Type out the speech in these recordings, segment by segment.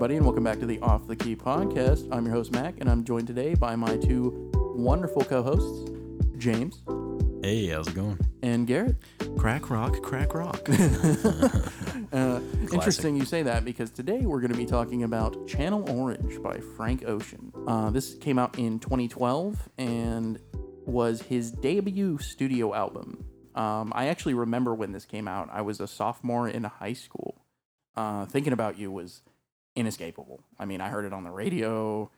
everybody, and welcome back to the Off the Key podcast. I'm your host, Mac, and I'm joined today by my two wonderful co hosts, James Hey, how's it going? and Garrett. Crack rock, crack rock. Uh, interesting you say that because today we're going to be talking about Channel Orange by Frank Ocean. Uh, this came out in 2012 and was his debut studio album. Um, I actually remember when this came out. I was a sophomore in high school. Uh, Thinking About You was inescapable. I mean, I heard it on the radio.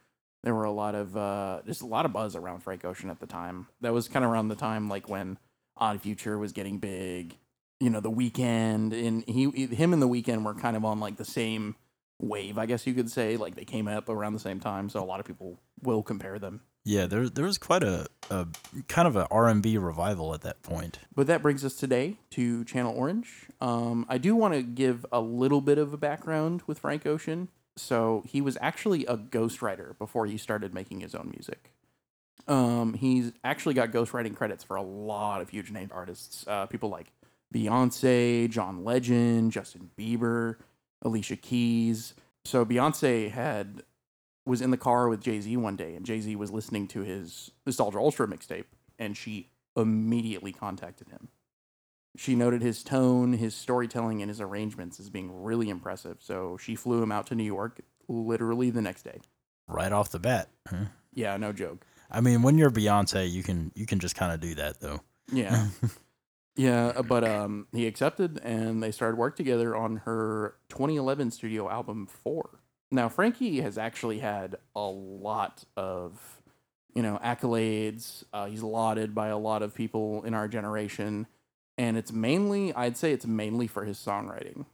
There were a lot of uh, just a lot of buzz around Frank Ocean at the time. That was kind of around the time like when Odd Future was getting big. You know, the Weeknd and he, him and the Weeknd were kind of on like the same wave, I guess you could say. Like they came up around the same time, so a lot of people will compare them. Yeah, there there was quite a, a kind of a R&B revival at that point. But that brings us today to Channel Orange. Um, I do want to give a little bit of a background with Frank Ocean. So he was actually a ghostwriter before he started making his own music. Um, he's actually got ghostwriting credits for a lot of huge name artists. Uh, people like Beyonce, John Legend, Justin Bieber, Alicia Keys. So Beyonce had was in the car with Jay Z one day, and Jay Z was listening to his Nostalgia Ultra mixtape, and she immediately contacted him. She noted his tone, his storytelling, and his arrangements as being really impressive. So she flew him out to New York literally the next day. Right off the bat. Huh? Yeah, no joke. I mean, when you're Beyonce, you can you can just kind of do that though. Yeah. yeah, but um, he accepted and they started work together on her 2011 studio album 4. Now, Frankie has actually had a lot of, you know, accolades. Uh, he's lauded by a lot of people in our generation. And it's mainly, I'd say it's mainly for his songwriting.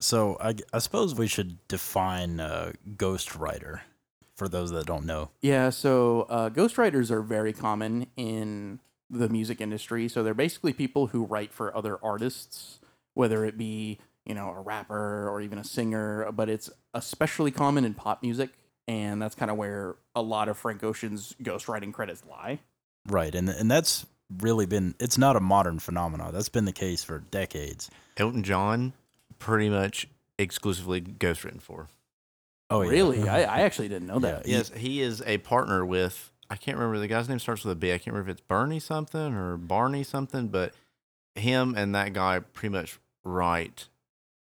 So I, I suppose we should define uh, ghostwriter for those that don't know. Yeah, so uh, ghostwriters are very common in the music industry. So they're basically people who write for other artists, whether it be you know a rapper or even a singer. But it's especially common in pop music, and that's kind of where a lot of Frank Ocean's ghostwriting credits lie. Right, and and that's really been it's not a modern phenomenon. That's been the case for decades. Elton John, pretty much exclusively ghostwritten for. Oh, yeah. Really, I, I actually didn't know that. Yeah. Yes, he is a partner with. I can't remember the guy's name starts with a B. I can't remember if it's Bernie something or Barney something, but him and that guy pretty much write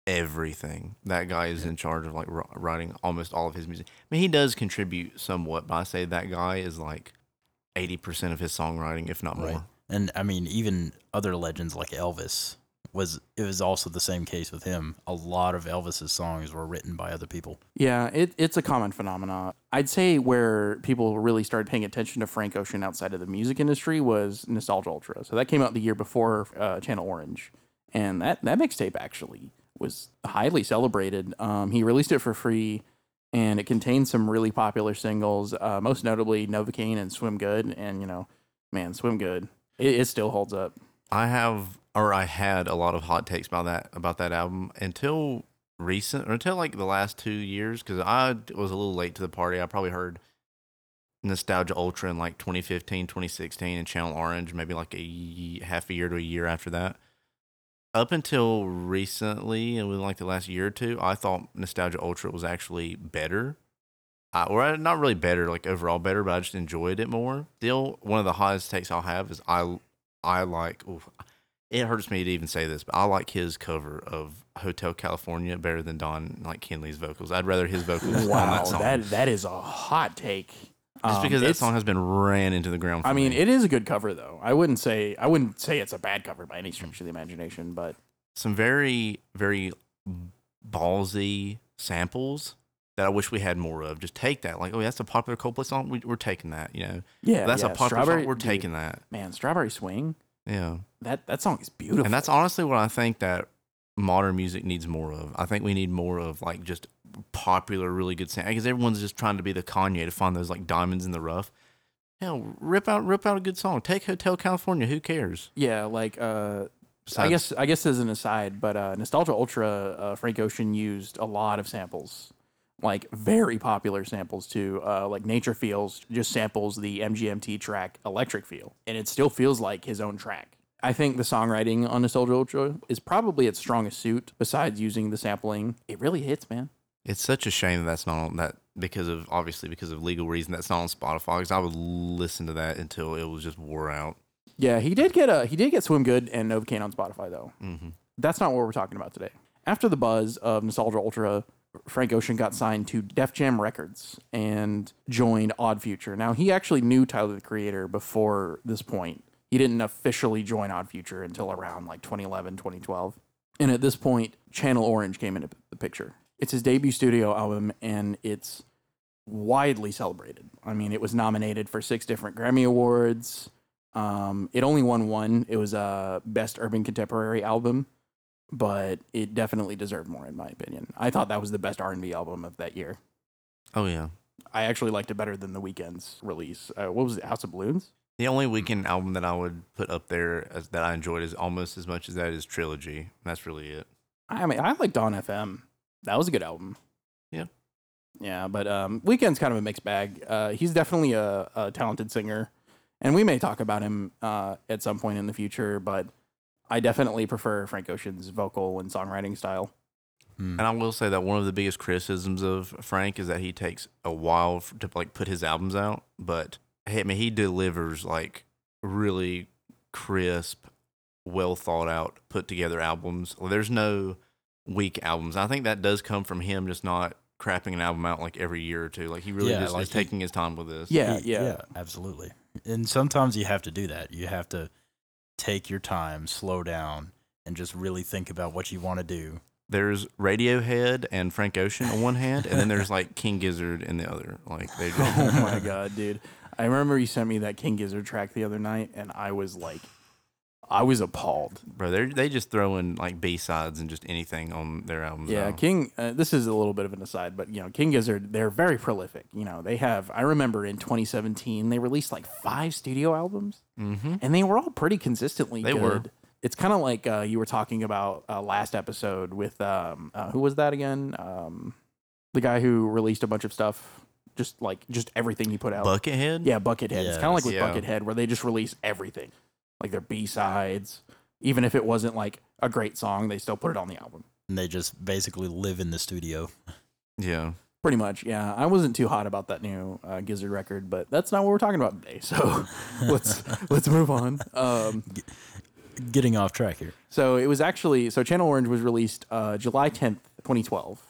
everything. That guy is in charge of like writing almost all of his music. I mean, he does contribute somewhat, but I say that guy is like eighty percent of his songwriting, if not more. Right. And I mean, even other legends like Elvis was it was also the same case with him. A lot of Elvis's songs were written by other people. Yeah, it, it's a common phenomenon. I'd say where people really started paying attention to Frank Ocean outside of the music industry was Nostalgia Ultra. So that came out the year before uh, Channel Orange, and that that mixtape actually was highly celebrated. Um, he released it for free, and it contained some really popular singles, uh, most notably Novocaine and Swim Good. And you know, man, Swim Good, it, it still holds up. I have or I had a lot of hot takes about that about that album until recent or until like the last two years because I was a little late to the party. I probably heard Nostalgia Ultra in like 2015, 2016, and Channel Orange maybe like a half a year to a year after that. Up until recently, and within like the last year or two, I thought Nostalgia Ultra was actually better. I, or not really better, like overall better, but I just enjoyed it more. Still, one of the hottest takes I'll have is I I like. oof, it hurts me to even say this, but I like his cover of Hotel California better than Don like Henley's vocals. I'd rather his vocals on that song. that that is a hot take. Just Um, because that song has been ran into the ground. For I mean, me. it is a good cover though. I wouldn't say I wouldn't say it's a bad cover by any stretch of the imagination, but some very very ballsy samples that I wish we had more of. Just take that, like, oh, that's a popular Coldplay song. We, we're taking that. You know, yeah, that's yeah, a popular Strawberry, song. We're dude, taking that. Man, Strawberry Swing. Yeah, That that song is beautiful. and that's honestly what I think that modern music needs more of. I think we need more of like just popular, really good sound because everyone's just trying to be the Kanye to find those like diamonds in the rough. Hell, rip out, rip out a good song. Take Hotel California. Who cares? yeah, like uh, I guess I guess as an aside, but uh, Nostalgia Ultra, uh, Frank Ocean used a lot of samples, like very popular samples too. Uh, like Nature Feels just samples the MGMT track Electric Feel, and it still feels like his own track. I think the songwriting on Nostalgia Ultra is probably its strongest suit. Besides using the sampling, it really hits, man. It's such a shame that that's not on that because of obviously because of legal reason that's not on Spotify. Because I would listen to that until it was just wore out. Yeah, he did get a he did get Swim Good and Novocaine on Spotify though. hmm That's not what we're talking about today. After the buzz of Nostalgia Ultra, Frank Ocean got signed to Def Jam Records and joined Odd Future. Now he actually knew Tyler the Creator before this point. He didn't officially join Odd Future until around like 2011, 2012. And at this point, Channel Orange came into the picture. It's his debut studio album and it's widely celebrated. I mean, it was nominated for six different Grammy Awards. Um, it only won one. It was a Best Urban Contemporary album, but it definitely deserved more, in my opinion. I thought that was the best R&B album of that year. Oh yeah. I actually liked it better than the Weeknd's release. Uh, what was it, House of Balloons? The only Weeknd album that I would put up there as, that I enjoyed is almost as much as that is Trilogy. That's really it. I mean, I liked Dawn FM. That was a good album. Yeah. Yeah, but um, Weeknd's kind of a mixed bag. Uh, he's definitely a, a talented singer, and we may talk about him uh, at some point in the future. But I definitely prefer Frank Ocean's vocal and songwriting style. Hmm. And I will say that one of the biggest criticisms of Frank is that he takes a while f- to like put his albums out, but hey, I mean he delivers like really crisp, well thought out, put together albums. There's no weak albums. I think that does come from him just not crapping an album out like every year or two. Like he really Yeah, just like is he- taking his time with this. Yeah, He- yeah, absolutely. And sometimes you have to do that. You have to take your time, slow down, and just really think about what you want to do. There's Radiohead and Frank Ocean on one hand, and then there's like King Gizzard in the other. Like they just, oh my god, dude! I remember you sent me that King Gizzard track the other night, and I was like, I was appalled. bro, they they just throw in like B sides and just anything on their albums. Yeah, now. King. Uh, this is a little bit of an aside, but you know, King Gizzard, they're very prolific. You know, they have. I remember in 2017 they released like five studio albums, Mm-hmm. and they were all pretty consistently They good. were. It's kind of like uh, you were talking about uh, last episode with um, uh, who was that again? Um, the guy who released a bunch of stuff, just like just everything he put out. Buckethead. Yeah, Buckethead. It's kind of like with Yeah. Buckethead, where they just release everything, like their B sides. Even if it wasn't like a great song, they still put it on the album. And they just basically live in the studio. yeah. Pretty much, yeah. I wasn't too hot about that new uh, Gizzard record, but that's not what we're talking about today. So let's let's move on. Um, Getting off track here. so it was actually so Channel Orange was released uh, July tenth, twenty twelve,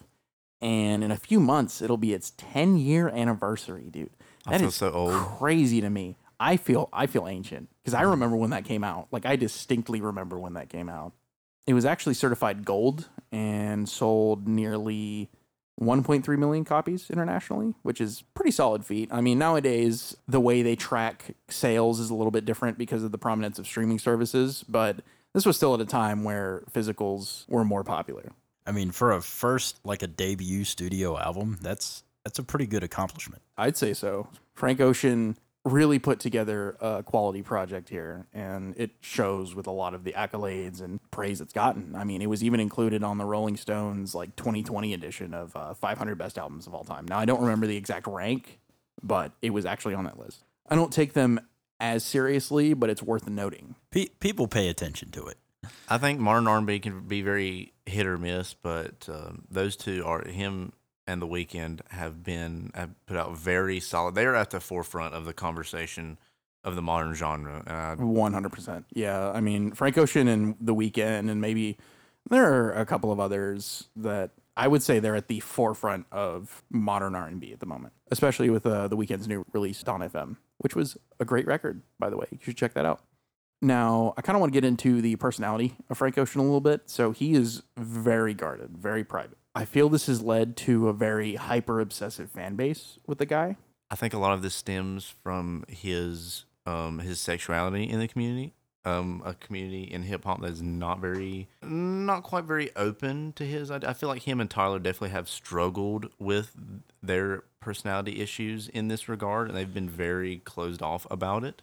and in a few months it'll be its ten year anniversary, dude. I That feel is so old. crazy to me. I feel I feel ancient because I mm-hmm. remember when that came out. Like I distinctly remember when that came out. It was actually certified gold and sold nearly 1.3 million copies internationally, which is pretty solid feat. I mean, nowadays the way they track sales is a little bit different because of the prominence of streaming services, but this was still at a time where physicals were more popular. I mean, for a first like a debut studio album, that's that's a pretty good accomplishment. I'd say so. Frank Ocean really put together a quality project here, and it shows with a lot of the accolades and praise it's gotten. I mean, it was even included on the Rolling Stones like 2020 edition of uh, 500 best albums of all time. Now, I don't remember the exact rank, but it was actually on that list. I don't take them as seriously, but it's worth noting. Pe- people pay attention to it. I think modern R&B can be very hit or miss, but um, those two are him and the Weeknd have been have put out very solid. They are at the forefront of the conversation of the modern genre. One hundred percent. Yeah, I mean Frank Ocean and The Weeknd, and maybe there are a couple of others that I would say they're at the forefront of modern R and B at the moment, especially with uh, The Weeknd's new release, Dawn FM, which was a great record, by the way. You should check that out. Now, I kind of want to get into the personality of Frank Ocean a little bit. So he is very guarded, very private. I feel this has led to a very hyper obsessive fan base with the guy. I think a lot of this stems from his um, his sexuality in the community. Um, a community in hip hop that is not very, not quite very open to his. I, I feel like him and Tyler definitely have struggled with their personality issues in this regard, and they've been very closed off about it.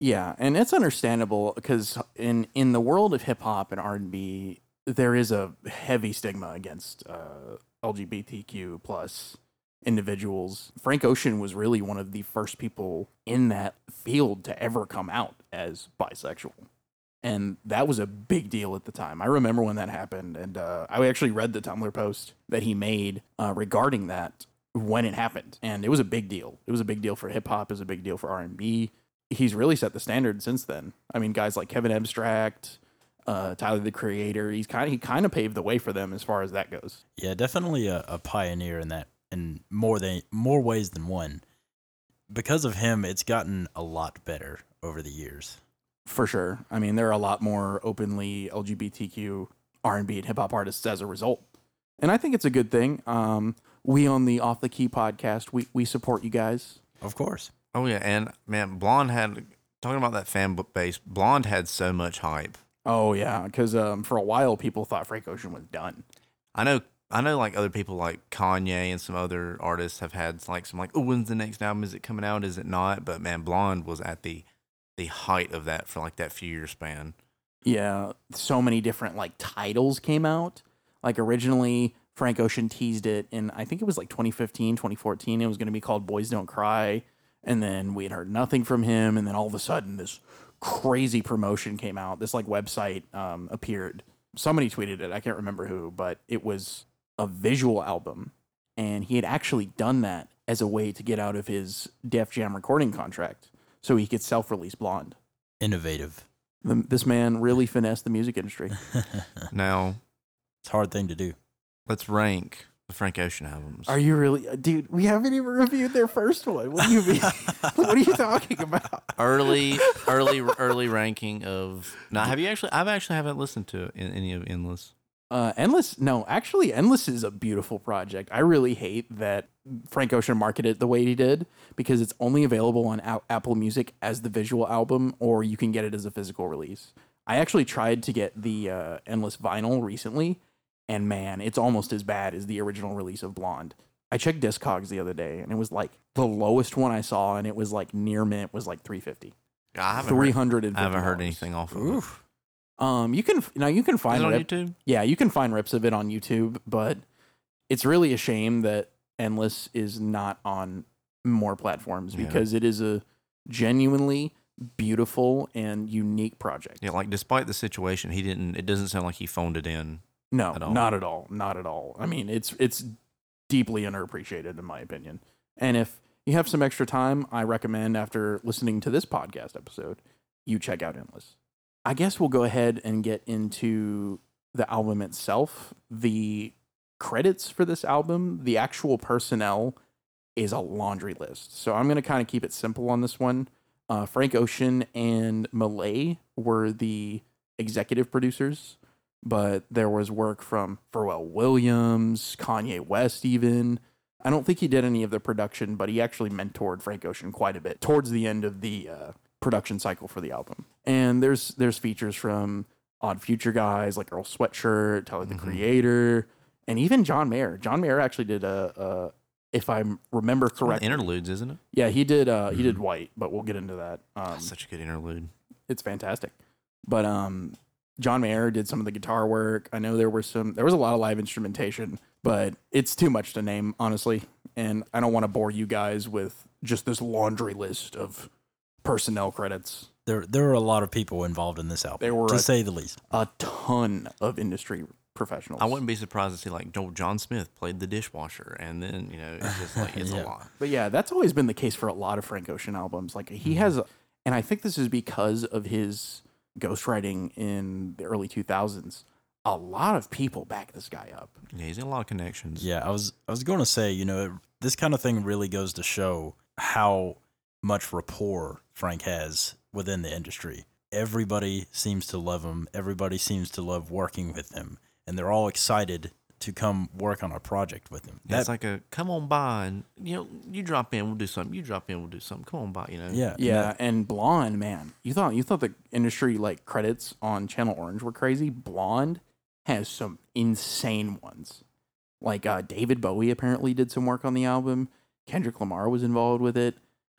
Yeah, and it's understandable because in in the world of hip hop and R and B, there is a heavy stigma against uh, LGBTQ plus individuals. Frank Ocean was really one of the first people in that field to ever come out as bisexual. And that was a big deal at the time. I remember when that happened, and uh, I actually read the Tumblr post that he made uh, regarding that when it happened, and it was a big deal. It was a big deal for hip hop. It was a big deal for R and B. He's really set the standard since then. I mean, guys like Kevin Abstract, uh, Tyler the Creator. He's kind of he kind of paved the way for them as far as that goes. Yeah, definitely a, a pioneer in that in more than more ways than one. Because of him, it's gotten a lot better over the years. For sure. I mean, there are a lot more openly LGBTQ R&B and hip hop artists as a result. And I think it's a good thing. Um, we on the Off the Key podcast, we, we support you guys. Of course. Oh yeah, and man, Blonde had talking about that fan base. Blonde had so much hype. Oh yeah, because um, for a while people thought Frank Ocean was done. I know, I know, like other people like Kanye and some other artists have had like some like, oh, when's the next album? Is it coming out? Is it not? But man, Blonde was at the the height of that for like that few year span. Yeah, so many different like titles came out. Like originally, Frank Ocean teased it in I think it was like 2015, 2014. It was going to be called Boys Don't Cry, and then we had heard nothing from him, and then all of a sudden this crazy promotion came out. This like website um, appeared. Somebody tweeted it. I can't remember who, but it was a visual album, and he had actually done that as a way to get out of his Def Jam recording contract, so he could self-release Blonde. Innovative. The, this man really finessed the music industry. Now It's a hard thing to do. let's rank the Frank Ocean albums. Are you really, uh, dude? We haven't even reviewed their first one. What do you mean? what are you talking about? early, early, early ranking of? Now, have you actually? I've actually haven't listened to any of Endless. Uh, Endless, no, actually, Endless is a beautiful project. I really hate that Frank Ocean marketed it the way he did because it's only available on A- Apple Music as the visual album, or you can get it as a physical release. I actually tried to get the uh, Endless vinyl recently, and man, it's almost as bad as the original release of Blonde. I checked Discogs the other day, and it was like the lowest one I saw, and it was like near mint was like three fifty. I haven't Three and I haven't heard anything off of it. Um, you can now you can find it on rip- YouTube? yeah, you can find rips of it on YouTube, but it's really a shame that Endless is not on more platforms Yeah. because it is a genuinely beautiful and unique project. Yeah, like despite the situation, he didn't. It doesn't sound like he phoned it in. No, at not at all, not at all. I mean, it's it's deeply underappreciated in my opinion. And if you have some extra time, I recommend after listening to this podcast episode, you check out Endless. I guess we'll go ahead and get into the album itself. The credits for this album, the actual personnel is a laundry list. So I'm going to kind of keep it simple on this one. Uh, Frank Ocean and Malay were the executive producers, but there was work from Pharrell Williams, Kanye West, even. I don't think he did any of the production, but he actually mentored Frank Ocean quite a bit towards the end of the uh, production cycle for the album. And there's there's features from Odd Future guys like Earl Sweatshirt, Tyler the Mhm. Creator, and even John Mayer. John Mayer actually did a, a if I remember It's one of the correctly. interludes, isn't it? yeah, he did. Uh, he did Mhm. White, but we'll get into that. Um, Such a good interlude. it's fantastic. But um, John Mayer did some of the guitar work. I know there were some. There was a lot of live instrumentation, but it's too much to name, honestly. And I don't want to bore you guys with just this laundry list of personnel credits. There, there were a lot of people involved in this album, There were to a- say the least. A ton of industry professionals. I wouldn't be surprised to see like Joel John Smith played the dishwasher, and then you know it's just like it's Yeah. a lot. But yeah, that's always been the case for a lot of Frank Ocean albums. Like he mm-hmm. has, a, and I think this is because of his ghostwriting in the early 2000s. A lot of people back this guy up. Yeah, he's got a lot of connections. Yeah, I was, I was going to say, you know, it, this kind of thing really goes to show how much rapport Frank has within the industry. Everybody seems to love him. Everybody seems to love working with him, and they're all excited to come work on a project with him. That's That- like a come on by and you know you drop in, we'll do something. You drop in, we'll do something. Come on by, you know. yeah, Yeah, and Blonde, man, you thought you thought the industry like credits on Channel Orange were crazy. Blonde has some insane ones. Like uh, David Bowie apparently did some work on the album. Kendrick Lamar was involved with it.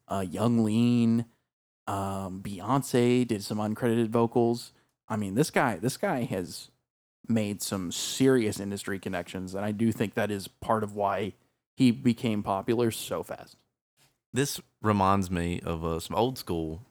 Uh, Yung Lean, um, Beyonce did some uncredited vocals. I mean, this guy, this guy has made some serious industry connections, and I do think that is part of why he became popular so fast. This reminds me of uh, some old school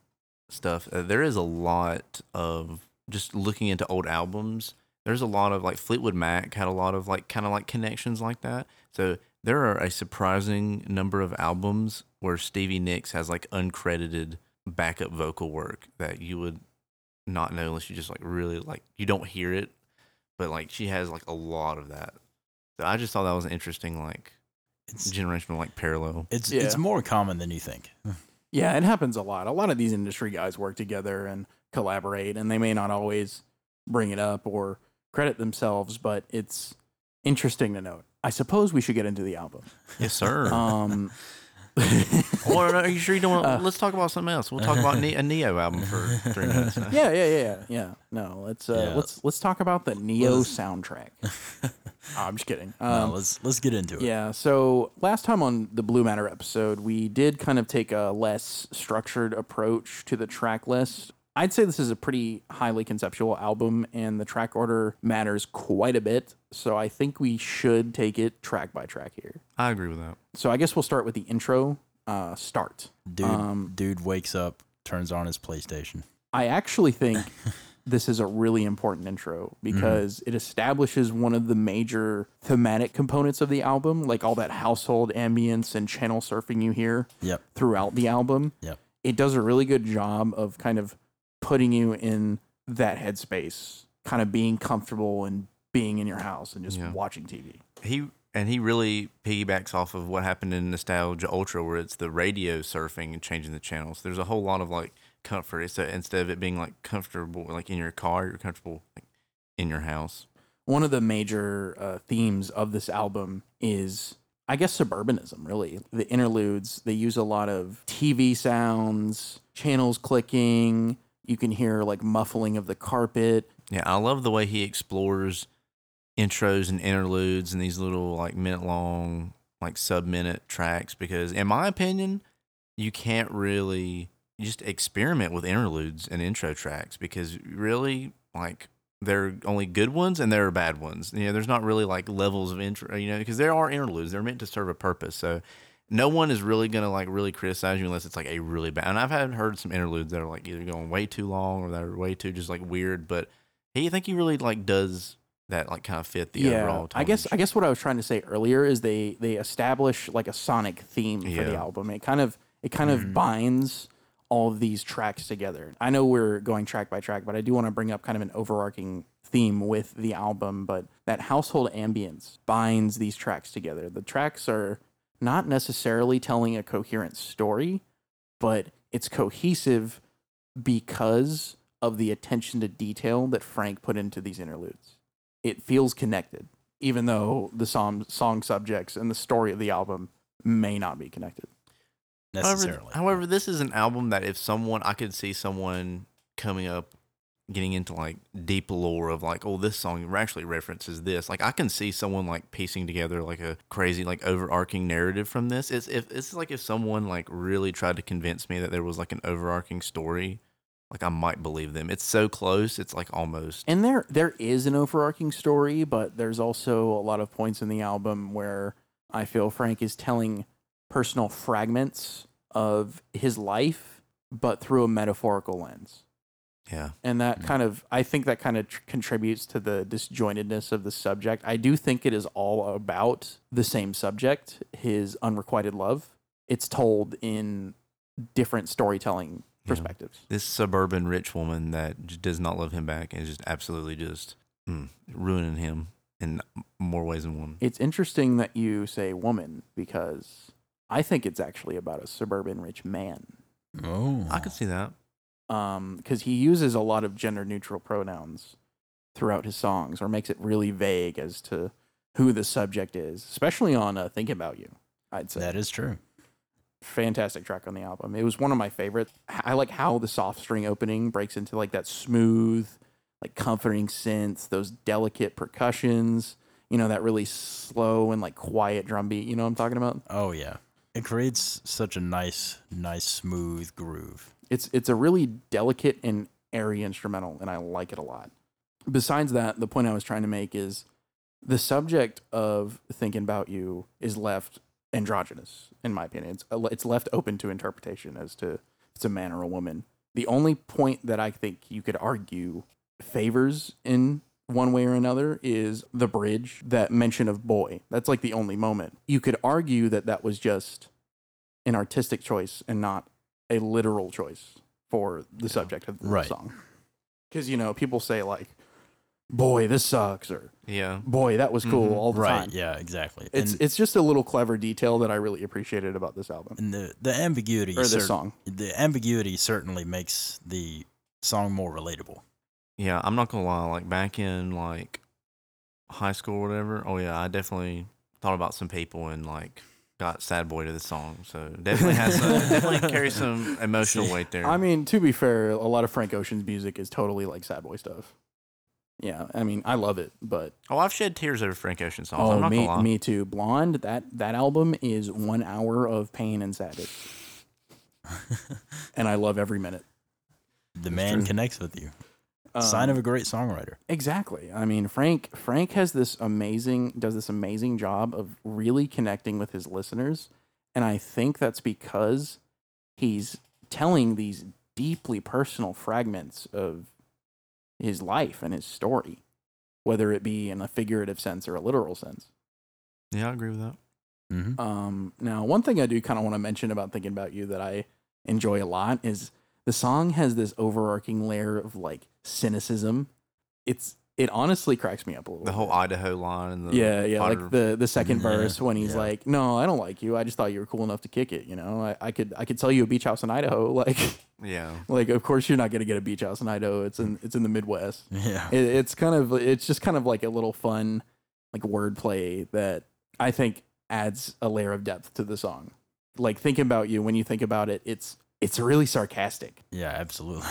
stuff. Uh, there is a lot of just looking into old albums, there's a lot of like Fleetwood Mac had a lot of like kind of like connections like that. So there are a surprising number of albums where Stevie Nicks has like uncredited backup vocal work that you would not know unless you just like really like you don't hear it, but like she has like a lot of that. So I just thought that was an interesting like It's generational like parallel. it's Yeah. it's more common than you think. Yeah, it happens a lot. A lot of these industry guys work together and collaborate, and they may not always bring it up or credit themselves, but it's interesting to note. I suppose we should get into the album. Yes, sir. Um, or are you sure you don't want? Uh, let's talk about something else. We'll talk about ne- a Neo album for three minutes. yeah, yeah, yeah, yeah. No, let's uh, Yeah. let's let's talk about the Neo Let's- soundtrack. Oh, I'm just kidding. No, Um, let's let's get into it. Yeah. So last time on the Blue Matter episode, we did kind of take a less structured approach to the track list. I'd say this is a pretty highly conceptual album, and the track order matters quite a bit. So I think we should take it track by track here. I agree with that. So I guess we'll start with the intro. Uh, start. Dude, Um, dude wakes up, turns on his PlayStation. I actually think this is a really important intro because it establishes one of the major thematic components of the album, like all that household ambience and channel surfing you hear Yep. throughout the album. Yep. It does a really good job of kind of putting you in that headspace, kind of being comfortable and being in your house and just Yeah. watching TV. He and he really piggybacks off of what happened in Nostalgia Ultra, where it's the radio surfing and changing the channels. There's a whole lot of like comfort. So instead of it being like comfortable, like in your car, you're comfortable like, in your house. One of the major uh, themes of this album is, I guess, suburbanism, really. The interludes, they use a lot of TV sounds, channels clicking. You can hear like muffling of the carpet. Yeah, I love the way he explores intros and interludes and these little like minute long, like sub minute tracks because, in my opinion, you can't really just experiment with interludes and intro tracks because really, like, there are only good ones and there are bad ones. You know, there's not really like levels of intro, you know, because there are interludes. They're meant to serve a purpose. So, no one is really gonna like really criticize you unless it's like a really bad. And I've had heard some interludes that are like either going way too long or that are way too just like weird. But he, I think he really like does that like kind of fit the overall. I guess I guess what I was trying to say earlier is they they establish like a sonic theme for the Yeah. Mm-hmm. album. It kind of it kind of binds all of these tracks together. I know we're going track by track, but I do want to bring up kind of an overarching theme with the album, but that household ambience binds these tracks together. The tracks are not necessarily telling a coherent story, but it's cohesive because of the attention to detail that Frank put into these interludes. It feels connected, even though the song, song subjects and the story of the album may not be connected. Necessarily. However, however, this is an album that if someone I could see someone coming up getting into like deep lore of like, oh, this song actually references this. Like I can see someone like piecing together like a crazy like overarching narrative from this. It's if it's like if someone like really tried to convince me that there was like an overarching story, like I might believe them. It's so close, it's like almost And there there is an overarching story, but there's also a lot of points in the album where I feel Frank is telling personal fragments of his life, but through a metaphorical lens. Yeah. And that Mm. kind of, I think that kind of tr- contributes to the disjointedness of the subject. I do think it is all about the same subject, his unrequited love. It's told in different storytelling Yeah. perspectives. This suburban rich woman that does not love him back and is just absolutely just mm, ruining him in more ways than one. It's interesting that you say woman because I think it's actually about a suburban rich man. oh, I could see that. Um, because he uses a lot of gender neutral pronouns throughout his songs, or makes it really vague as to who the subject is, especially on uh, "Think About You." I'd say that is true. fantastic track on the album. It was one of my favorites. I like how the soft string opening breaks into like that smooth, like comforting synth, those delicate percussions. You know that really slow and like quiet drum beat. You know what I'm talking about? Oh yeah, it creates such a nice, nice, smooth groove. It's it's a really delicate and airy instrumental, and I like it a lot. Besides that, the point I was trying to make is the subject of thinking about you is left androgynous, in my opinion. It's uh, it's left open to interpretation as to if it's a man or a woman. The only point that I think you could argue favors in one way or another is the bridge, that mention of boy. That's like the only moment. You could argue that that was just an artistic choice and not a literal choice for the subject of the Right. song. Because, you know, people say, like, boy, this sucks, or Yeah. boy, that was cool Mhm. all the right. time. Yeah, exactly. It's, and, it's just a little clever detail that I really appreciated about this album and the the ambiguity or this cer- song. the ambiguity certainly makes the song more relatable. Yeah, I'm not gonna lie. Like back in like high school or whatever. Oh yeah, I definitely thought about some people and like got sad boy to the song. So definitely has some, definitely carries some emotional weight there. I mean, to be fair, a lot of Frank Ocean's music is totally like sad boy stuff. Yeah, I mean, I love it, but oh, I've shed tears over Frank Ocean songs. oh, I'm not me, gonna lie. me too. Blonde, that that album is one hour of pain and sadness, and I love every minute. The man true. connects with you. Um, Sign of a great songwriter. Exactly. I mean, Frank Frank has this amazing does this amazing job of really connecting with his listeners, and I think that's because he's telling these deeply personal fragments of his life and his story, whether it be in a figurative sense or a literal sense. Yeah, I agree with that. hmm Um, now, one thing I do kind of want to mention about thinking about you that I enjoy a lot is the song has this overarching layer of like cynicism. It's it honestly cracks me up a little. The whole bit. Idaho line and the yeah, yeah, Potter- like the the second Yeah, verse when he's yeah. like, "No, I don't like you. I just thought you were cool enough to kick it. You know, I, I could I could sell you a beach house in Idaho. Like, yeah. like of course you're not gonna get a beach house in Idaho. It's in it's in the Midwest. Yeah. It, it's kind of it's just kind of like a little fun like wordplay that I think adds a layer of depth to the song. Like thinking about you when you think about it, it's it's really sarcastic. yeah, absolutely.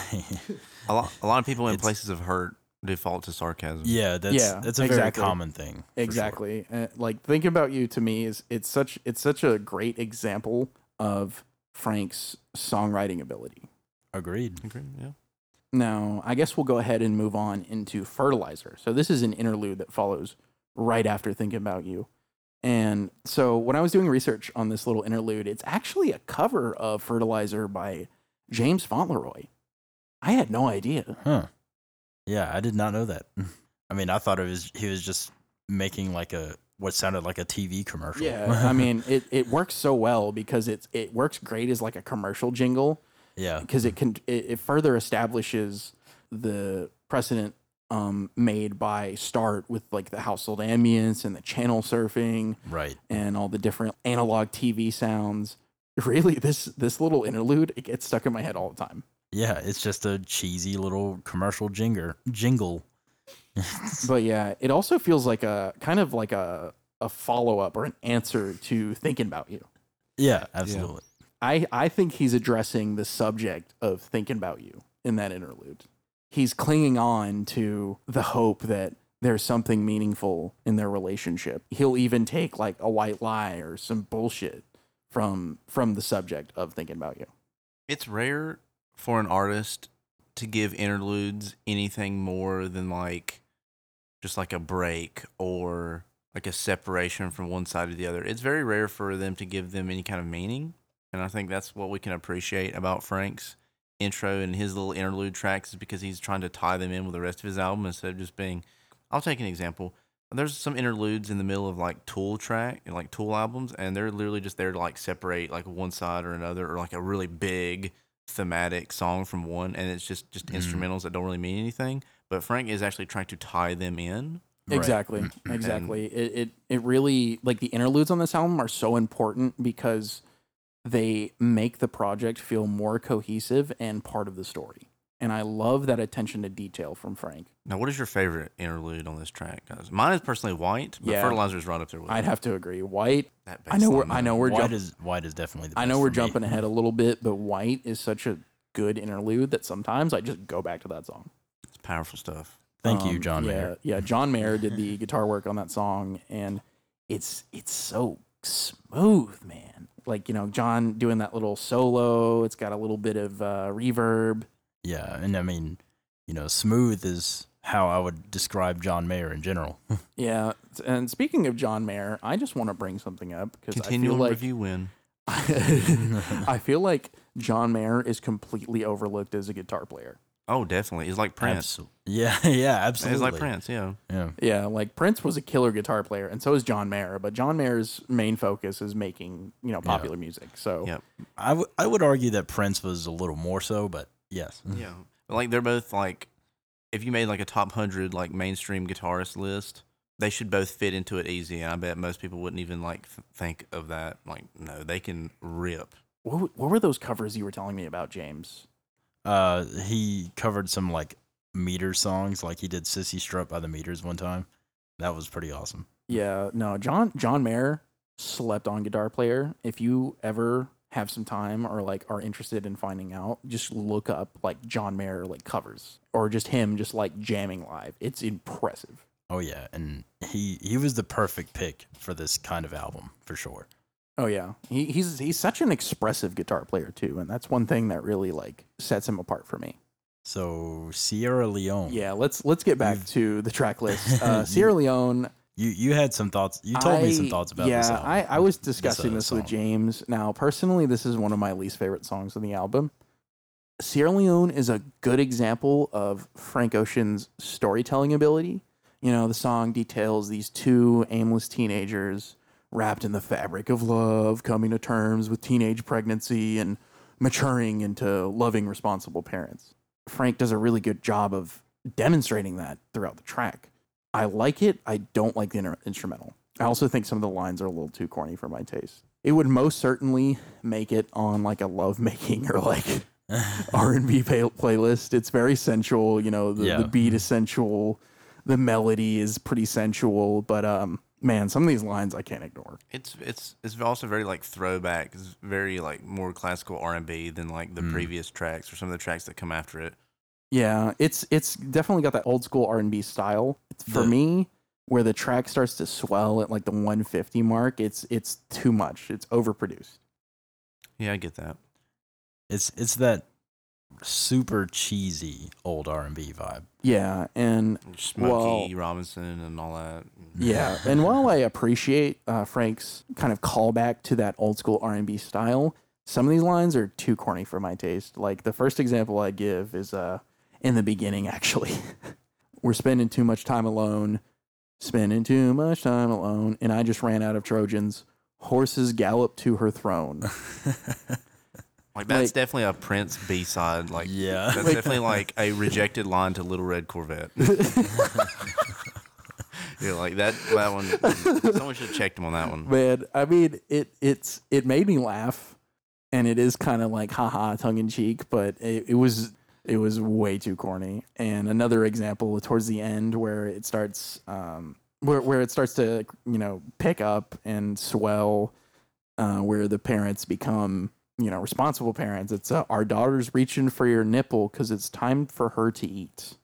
A lot, a lot of people in It's- places of hurt default to sarcasm. yeah, that's Yeah, that's a exactly. very common thing. for sure. Exactly. Uh, like thinking about you to me is it's such it's such a great example of Frank's songwriting ability. Agreed. Agree, yeah. Now, I guess we'll go ahead and move on into Fertilizer. So this is an interlude that follows right after Thinking About You. And so when I was doing research on this little interlude, it's actually a cover of Fertilizer by James Fauntleroy. I had no idea. Huh. Yeah, I did not know that. I mean, I thought it was he was just making like a what sounded like a TV commercial. Yeah, I mean, it, it works so well because it's it works great as like a commercial jingle yeah, because it can it, it further establishes the precedent um, made by Start with like the household ambience and the channel surfing right. and all the different analog TV sounds. Really, this this little interlude it gets stuck in my head all the time. Yeah, it's just a cheesy little commercial jinger jingle. But yeah, it also feels like a kind of like a a follow up or an answer to thinking about you. yeah, absolutely. I I think he's addressing the subject of thinking about you in that interlude. He's clinging on to the hope that there's something meaningful in their relationship. He'll even take like a white lie or some bullshit from from the subject of thinking about you. It's rare for an artist to give interludes anything more than like just like a break or like a separation from one side to the other. It's very rare for them to give them any kind of meaning. And I think that's what we can appreciate about Frank's intro and his little interlude tracks is because he's trying to tie them in with the rest of his album instead of just being I'll take an example. There's some interludes in the middle of like Tool track and like Tool albums, and they're literally just there to like separate like one side or another, or like a really big thematic song from one, and it's just just Mhm. instrumentals that don't really mean anything. But Frank is actually trying to tie them in. Right. Exactly. Exactly. It, it it really like the interludes on this album are so important because they make the project feel more cohesive and part of the story. And I love that attention to detail from Frank. Now, what is your favorite interlude on this track, guys? Mine is personally White, but Yeah. Fertilizer is right up there with I'd it. have to agree. White. That I know we're line, I know though. we're White jump, is white is definitely the I know we're for me. jumping ahead a little bit, but White is such a good interlude that sometimes I just go back to that song. It's powerful stuff. Thank you, Um, John yeah, Mayer. Yeah, John Mayer did the guitar work on that song, and it's it's so smooth, man. Like you know, John doing that little solo. It's got a little bit of uh, reverb. Yeah, and I mean, you know, smooth is how I would describe John Mayer in general. Yeah, and speaking of John Mayer, I just want to bring something up because I feel like review win. I feel like John Mayer is completely overlooked as a guitar player. Oh, definitely. He's like Prince. Absol- Yeah, yeah, absolutely. He's like Prince. Yeah. Yeah. Yeah, like Prince was a killer guitar player, and so is John Mayer. But John Mayer's main focus is making you know popular music. So Yeah. I, w- I would argue that Prince was a little more so, but yes. Yeah. Like they're both like, if you made like a top hundred like mainstream guitarist list, they should both fit into it easy. And I bet most people wouldn't even like th- think of that. Like, no, they can rip. what, what were those covers you were telling me about, James? Uh, he covered some like meter songs, like he did "Cissy Strut" by the Meters one time. That was pretty awesome. Yeah, no, John John Mayer slept on guitar player. If you ever have some time or like are interested in finding out, just look up like John Mayer like covers or just him just like jamming live. It's impressive. Oh yeah, and he he was the perfect pick for this kind of album for sure. Oh yeah, he, he's he's such an expressive guitar player too, and that's one thing that really like sets him apart for me. So Sierra Leone. Yeah, let's let's get back to the track list. Uh, Sierra Leone. You you had some thoughts. You told me some thoughts about yeah, this album. I, I was discussing uh, this, with. James. Now, personally, this is one of my least favorite songs on the album. Sierra Leone is a good example of Frank Ocean's storytelling ability. You know, the song details these two aimless teenagers wrapped in the fabric of love, coming to terms with teenage pregnancy and maturing into loving, responsible parents. Frank does a really good job of demonstrating that throughout the track. I like it. I don't like the inter- instrumental. I also think some of the lines are a little too corny for my taste. It would most certainly make it on like a love making or like R and B playlist. It's very sensual. You know, the, Yeah. the beat is sensual, the melody is pretty sensual. But um, man, some of these lines I can't ignore. It's it's it's also very like throwback. It's very like more classical R and B than like the Mm. previous tracks or some of the tracks that come after it. Yeah, it's it's definitely got that old school R and B style. It's, for The- me, where the track starts to swell at like the 150 mark, it's it's too much. It's overproduced. Yeah, I get that. it's it's that super cheesy old R and B vibe. Yeah, and Smokey Robinson and all that. Yeah, and while I appreciate uh, Frank's kind of callback to that old school R and B style, some of these lines are too corny for my taste. Like the first example I give is uh, in the beginning. Actually, we're spending too much time alone, spending too much time alone, and I just ran out of Trojans. Horses gallop to her throne. Like that's Like- definitely a Prince B side. Like Yeah. that's Like- definitely like a rejected line to Little Red Corvette. yeah, like that. That one. Someone should have checked him on that one. Man, I mean, it it's it made me laugh, and it is kind of like haha, tongue in cheek, but it, it was it was way too corny. And another example towards the end where it starts, um, where where it starts to you know pick up and swell, uh, where the parents become you know responsible parents. It's uh, our daughter's reaching for your nipple because it's time for her to eat.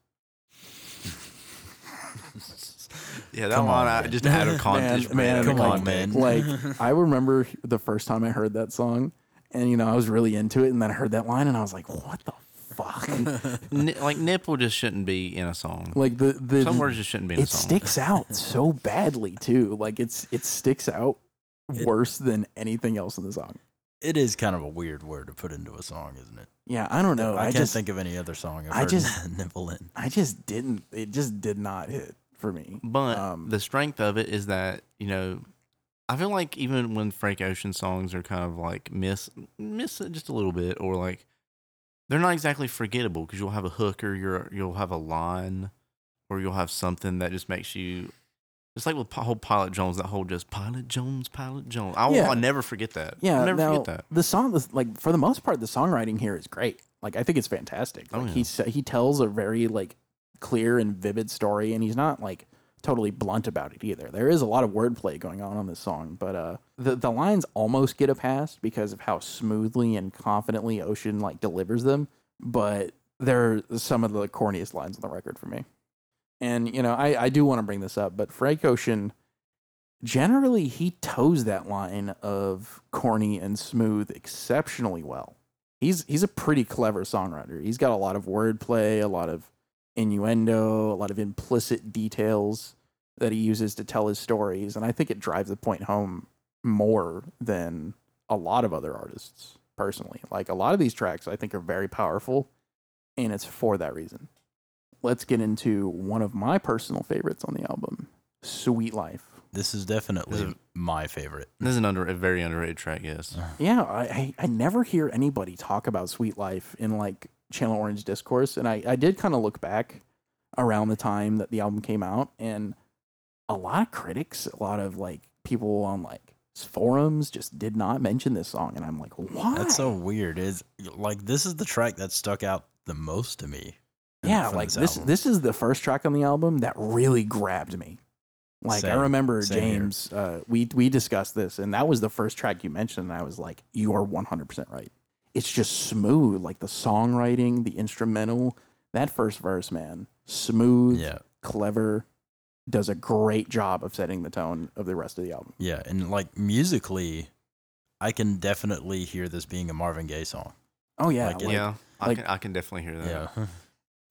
Yeah, that Come one on, I just out of context. Man, out man, of Come on, man. like I remember the first time I heard that song, and you know I was really into it, and then I heard that line, and I was like, "What the fuck?" Ni- like nipple just shouldn't be in a song. like the the Some words just shouldn't be in a song. it sticks out so badly too. Like it's it sticks out It- worse than anything else in the song. It is kind of a weird word to put into a song, isn't it? Yeah, I don't know. I, I, can't just think of any other song. I've I heard just- nipple in. I just didn't. It just did not hit for me. But Um, the strength of it is that you know, I feel like even when Frank Ocean songs are kind of like miss miss it just a little bit, or like they're not exactly forgettable because you'll have a hook or you're, you'll have a line, or you'll have something that just makes you. It's like with whole Pilot Jones, that whole just Pilot Jones, Pilot Jones. I will Yeah. I'll never forget that. Yeah, I'll never now, forget that. The song, like for the most part, the songwriting here is great. Like I think it's fantastic. Oh, Like yeah. he he tells a very like clear and vivid story, and he's not like totally blunt about it either. There is a lot of wordplay going on on this song, but uh, the the lines almost get a pass because of how smoothly and confidently Ocean like delivers them. But they're some of the corniest lines on the record for me. And you know, I I do want to bring this up, but Frank Ocean generally he toes that line of corny and smooth exceptionally well. He's he's a pretty clever songwriter. He's got a lot of wordplay, a lot of innuendo, a lot of implicit details that he uses to tell his stories, and I think it drives the point home more than a lot of other artists personally. Like a lot of these tracks I think are very powerful, and it's for that reason. Let's get into one of my personal favorites on the album, Sweet Life. This is definitely This is- my favorite. This is an under a very underrated track. Yes. Uh-huh. Yeah, I, I, I never hear anybody talk about Sweet Life in like Channel Orange discourse. And I, I did kind of look back around the time that the album came out, and a lot of critics, a lot of like people on like forums just did not mention this song. And I'm like, why? That's so weird. Is like this is the track that stuck out the most to me. Yeah, like this album. this is the first track on the album that really grabbed me. Like I remember James, uh, we we discussed this, and that was the first track you mentioned, and I was like, "You are one hundred percent right." It's just smooth, like the songwriting, the instrumental. That first verse, man, smooth, Yeah, clever, does a great job of setting the tone of the rest of the album. yeah, and like musically, I can definitely hear this being a Marvin Gaye song. Oh yeah, Like like, yeah. I like- can I can definitely hear that. Yeah,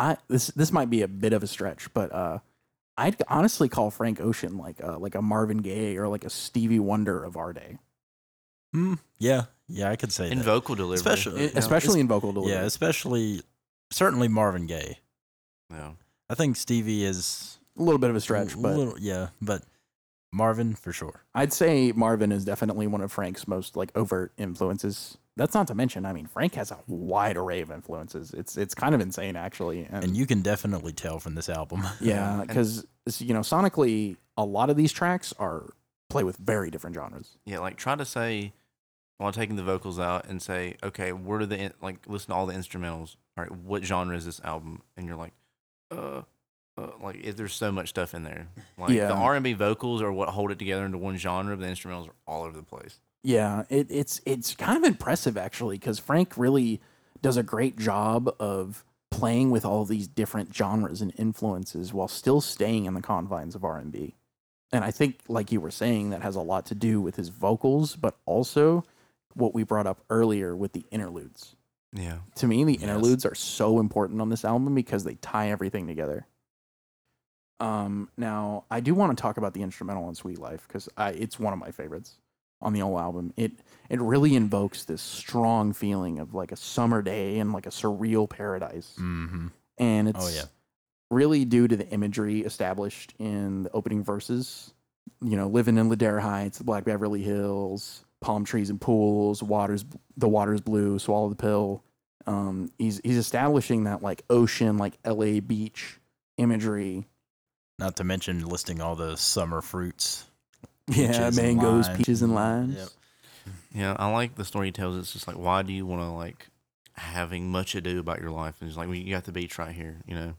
I this this might be a bit of a stretch, but uh, I'd honestly call Frank Ocean like a, like a Marvin Gaye or like a Stevie Wonder of our day, Hmm, yeah, yeah. I could say In that. vocal delivery, Especially- E- you know, especially in vocal delivery. Yeah, especially certainly Marvin Gaye. yeah. I think Stevie is a little bit of a stretch, a but little, yeah, but Marvin for sure. I'd say Marvin is definitely one of Frank's most like overt influences. That's not to mention, I mean, Frank has a wide array of influences. It's it's kind of insane actually, and, And you can definitely tell from this album. yeah, because you know sonically, a lot of these tracks are play with very different genres. Yeah, like try to say while taking the vocals out and say, okay, what are the in- like listen to all the instrumentals. All right, what genre is this album? And you're like, uh, uh like there's so much stuff in there. Like Yeah. the R and B vocals are what hold it together into one genre, but the instrumentals are all over the place. Yeah, it, it's it's kind of impressive actually because Frank really does a great job of playing with all these different genres and influences while still staying in the confines of R and B. And I think, like you were saying, that has a lot to do with his vocals, but also what we brought up earlier with the interludes. Yeah. To me, the Yes. interludes are so important on this album because they tie everything together. Um, now I do want to talk about the instrumental on "Sweet Life" because it's one of my favorites on the whole album. It it really invokes this strong feeling of like a summer day and like a surreal paradise, hmm and it's Oh, yeah. really due to the imagery established in the opening verses. You know, living in Ladera Heights, Black Beverly Hills, palm trees and pools, waters, the water's blue, swallow the pill. Um, he's he's establishing that like ocean, like L.A. beach imagery. Not to mention listing all the summer fruits. Yeah, Peaches and mangoes, limes. peaches, and limes. Yep. Yeah, I like the story he tells. It's just like, why do you want to like having much ado about your life? And it's like, well, you got the beach right here, you know.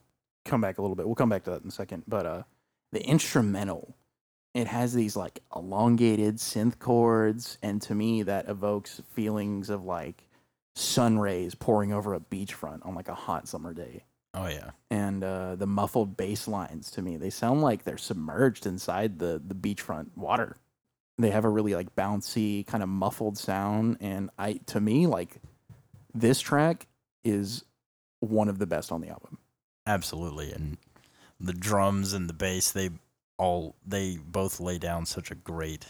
come back a little bit. We'll come back to that in a second. But uh, the instrumental, it has these like elongated synth chords, and to me, that evokes feelings of like sun rays pouring over a beachfront on like a hot summer day. Oh yeah. And uh, the muffled bass lines to me, they sound like they're submerged inside the the beachfront water. They have a really like bouncy kind of muffled sound, and I to me like this track is one of the best on the album. Absolutely. And the drums and the bass, they all they both lay down such a great,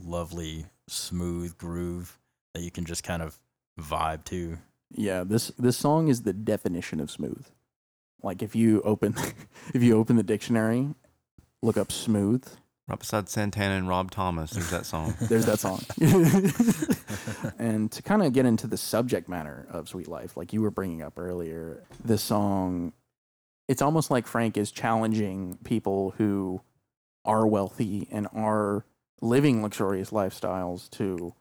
lovely, smooth groove that you can just kind of vibe to. Yeah, this this song is the definition of smooth. Like if you open if you open the dictionary, look up smooth, Right beside Santana and Rob Thomas, there's that song. there's that song. and to kind of get into the subject matter of Sweet Life, like you were bringing up earlier, the song it's almost like Frank is challenging people who are wealthy and are living luxurious lifestyles to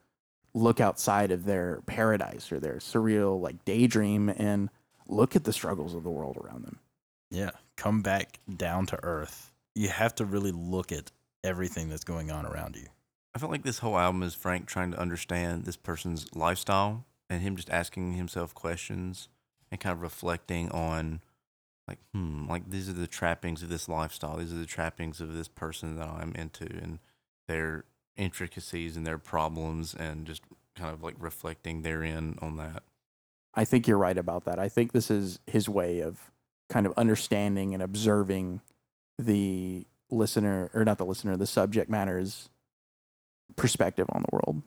look outside of their paradise or their surreal like daydream and look at the struggles of the world around them. Yeah. Come back down to earth. You have to really look at everything that's going on around you. I feel like this whole album is Frank trying to understand this person's lifestyle and him just asking himself questions and kind of reflecting on, like, hmm, like these are the trappings of this lifestyle. These are the trappings of this person that I'm into and their intricacies and their problems and just kind of like reflecting therein on that. I think you're right about that. I think this is his way of kind of understanding and observing the listener, or not the listener, the subject matter's perspective on the world.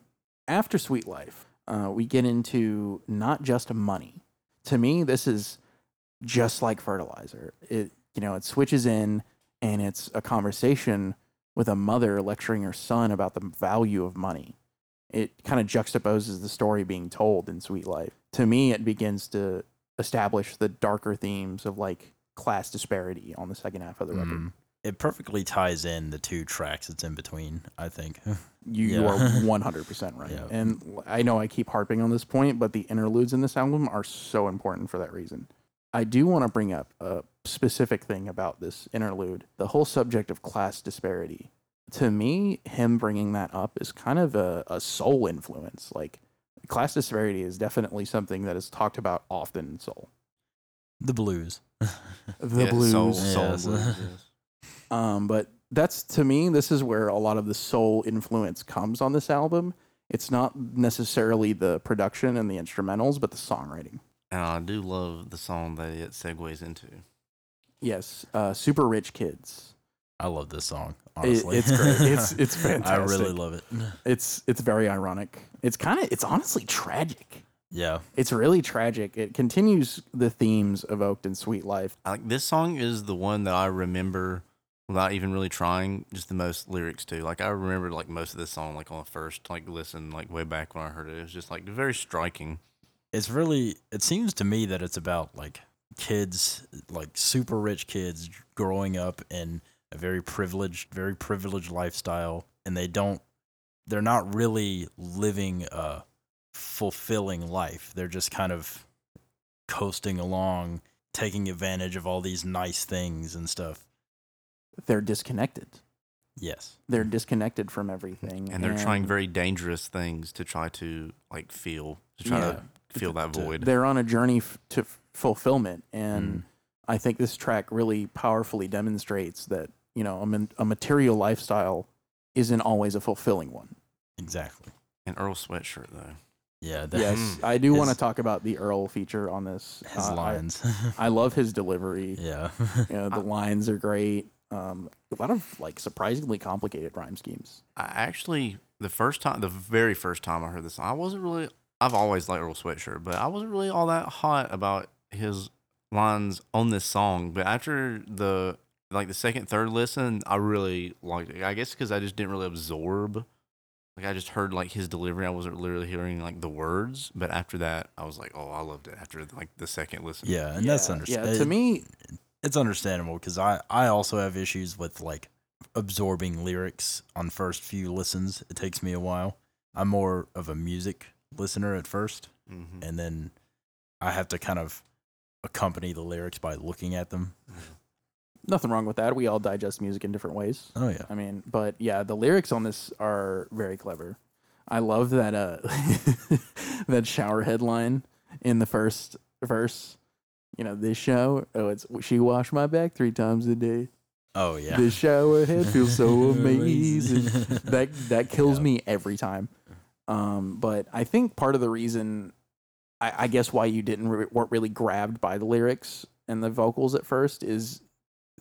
After Sweet Life, uh, we get into not just money. To me, this is just like fertilizer. It you know, it switches in and it's a conversation with a mother lecturing her son about the value of money. It kind of juxtaposes the story being told in Sweet Life. To me, it begins to establish the darker themes of like class disparity on the second half of the record. Mm. It perfectly ties in the two tracks it's in between, I think. You, you are 100% right. Yeah. And I know I keep harping on this point, but the interludes in this album are so important for that reason. I do want to bring up a specific thing about this interlude the whole subject of class disparity. To me, him bringing that up is kind of a, a soul influence. Like, class disparity is definitely something that is talked about often in soul. the blues. The Yeah, blues. soul, soul Yes. blues, yes. Um, but that's to me, this is where a lot of the soul influence comes on this album. It's not necessarily the production and the instrumentals, but the songwriting. And I do love the song that it segues into. Yes, uh, super rich kids. I love this song. It- Honestly, it's great. It's it's fantastic. I really love it. It's it's very ironic. It's kind of it's honestly tragic. Yeah, It's really tragic. It continues the themes evoked in Sweet Life. I, like this song is the one that I remember without even really trying, just the most lyrics to. Like I remember like most of this song like on the first like listen like way back when I heard it. It was just like very striking. it's really. It seems to me that it's about like kids, like super rich kids, growing up in a very privileged, very privileged lifestyle, and they don't. They're not really living a fulfilling life. They're just kind of coasting along, taking advantage of all these nice things and stuff. They're disconnected. Yes. They're disconnected from everything, And they're trying very dangerous things to try to like feel to try Yeah. to feel that To- void. they're on a journey f- to f- fulfillment and Mm. i think this track really powerfully demonstrates that you know a, man- a material lifestyle isn't always a fulfilling one Exactly. An Earl sweatshirt though. Yeah. That, yes i do want to talk about the earl feature on this His Uh, I- lines. I, love his delivery yeah. you know, the lines are great um, a lot of like surprisingly complicated rhyme schemes I actually the first time the very first time I heard this, I wasn't really I've always liked Earl Sweatshirt, but I wasn't really all that hot about his lines on this song. But after the like the second, third listen, I really liked it. I guess because I just didn't really absorb. Like I just heard like his delivery. I wasn't literally hearing like the words. But after that, I was like, oh, I loved it. After like the second listen. Yeah, and that's Yeah, understandable. yeah to me it's understandable because I I also have issues with like absorbing lyrics on first few listens. It takes me a while. I'm more of a music listener at first, hmm and then I have to kind of accompany the lyrics by looking at them. Nothing wrong with that we all digest music in different ways Oh yeah, I mean, but yeah, the lyrics on this are very clever. I love that uh that shower headline in the first verse. You know, this shower. Oh, it's she washed my back three times a day. oh yeah. This shower head feels so amazing. that that kills Yeah. me every time. Um, but I think part of the reason, I, I guess, why you didn't re- weren't really grabbed by the lyrics and the vocals at first is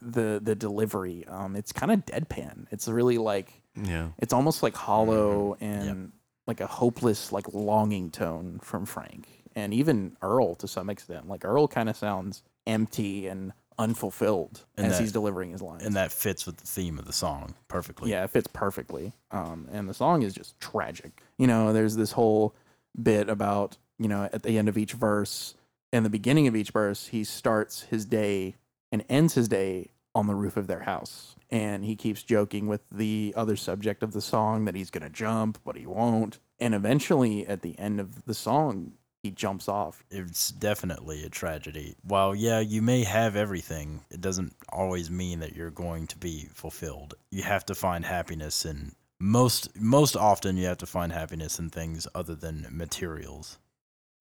the the delivery. Um, it's kind of deadpan. It's really like Yeah. it's almost like hollow and Yep. like a hopeless, like longing tone from Frank and even Earl to some extent. Like Earl kind of sounds empty and unfulfilled And as that- he's delivering his lines. and that fits with the theme of the song perfectly. Yeah, it fits perfectly. Um, and the song is just tragic. You know, there's this whole bit about, you know, at the end of each verse and the beginning of each verse, he starts his day and ends his day on the roof of their house. And he keeps joking with the other subject of the song that he's going to jump, but he won't. And eventually, at the end of the song, he jumps off. it's definitely a tragedy. While yeah, you may have everything, it doesn't always mean that you're going to be fulfilled. You have to find happiness in most most often you have to find happiness in things other than materials.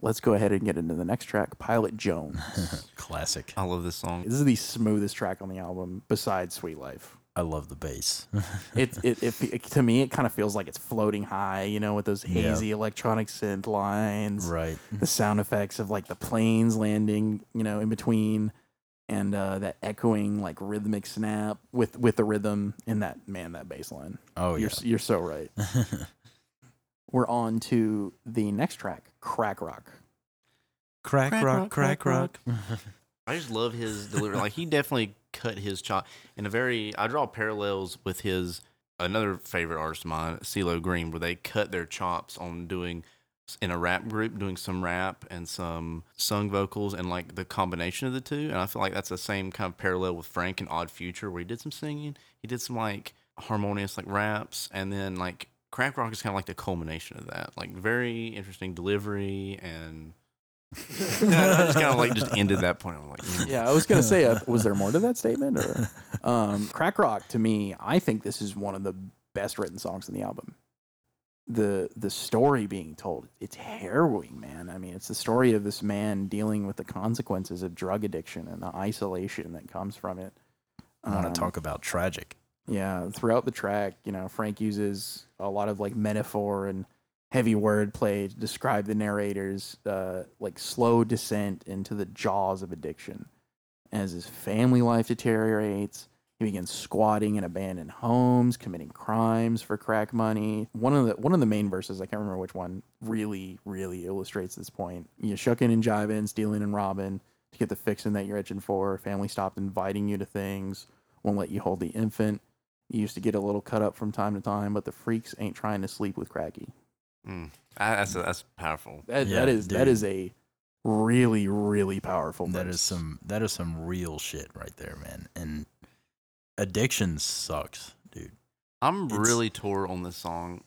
Let's go ahead and get into the next track, Pilot Jones. Classic. I love this song. this is the smoothest track on the album besides Sweet Life. I love the bass. it, it, it, it to me it kind of feels like it's floating high you know with those Yeah. hazy electronic synth lines right. the sound effects of like the planes landing you know in between and uh, that echoing like rhythmic snap with with the rhythm in that man that bass line Oh you're, yeah. you're so right we're on to the next track crack rock crack, Crack rock, rock, crack crack rock. I just love his delivery. like he definitely cut his chop in a very. I draw parallels with his another favorite artist of mine, CeeLo Green, where they cut their chops on doing in a rap group, doing some rap and some sung vocals, and like the combination of the two. And I feel like that's the same kind of parallel with Frank and Odd Future, where he did some singing, he did some like harmonious like raps, and then like Crack Rock is kind of like the culmination of that. Like very interesting delivery and. I just kind of like just ended that point. I'm like, mm. Yeah, I was gonna say, uh, was there more to that statement? Or um, Crack Rock to me, I think this is one of the best written songs in the album. The the story being told, it's harrowing, man. I mean, it's the story of this man dealing with the consequences of drug addiction and the isolation that comes from it. I want Um, to talk about tragic. Yeah, throughout the track, you know, Frank uses a lot of like metaphor and heavy wordplay to describe the narrator's uh, like slow descent into the jaws of addiction. As his family life deteriorates, he begins squatting in abandoned homes, committing crimes for crack money. One of the one of the main verses, I can't remember which one, really, really illustrates this point. You shucking and jiving, stealing and robbing to get the fixing that you're itching for. Family stopped inviting you to things, won't let you hold the infant. You used to get a little cut up from time to time, but the freaks ain't trying to sleep with Cracky. Mm. I, that's that's powerful. That, Yeah, that is dude. is a really really powerful. That verse. is some that is some real shit right there, man. And addiction sucks, dude. I'm It's- really tore on this song.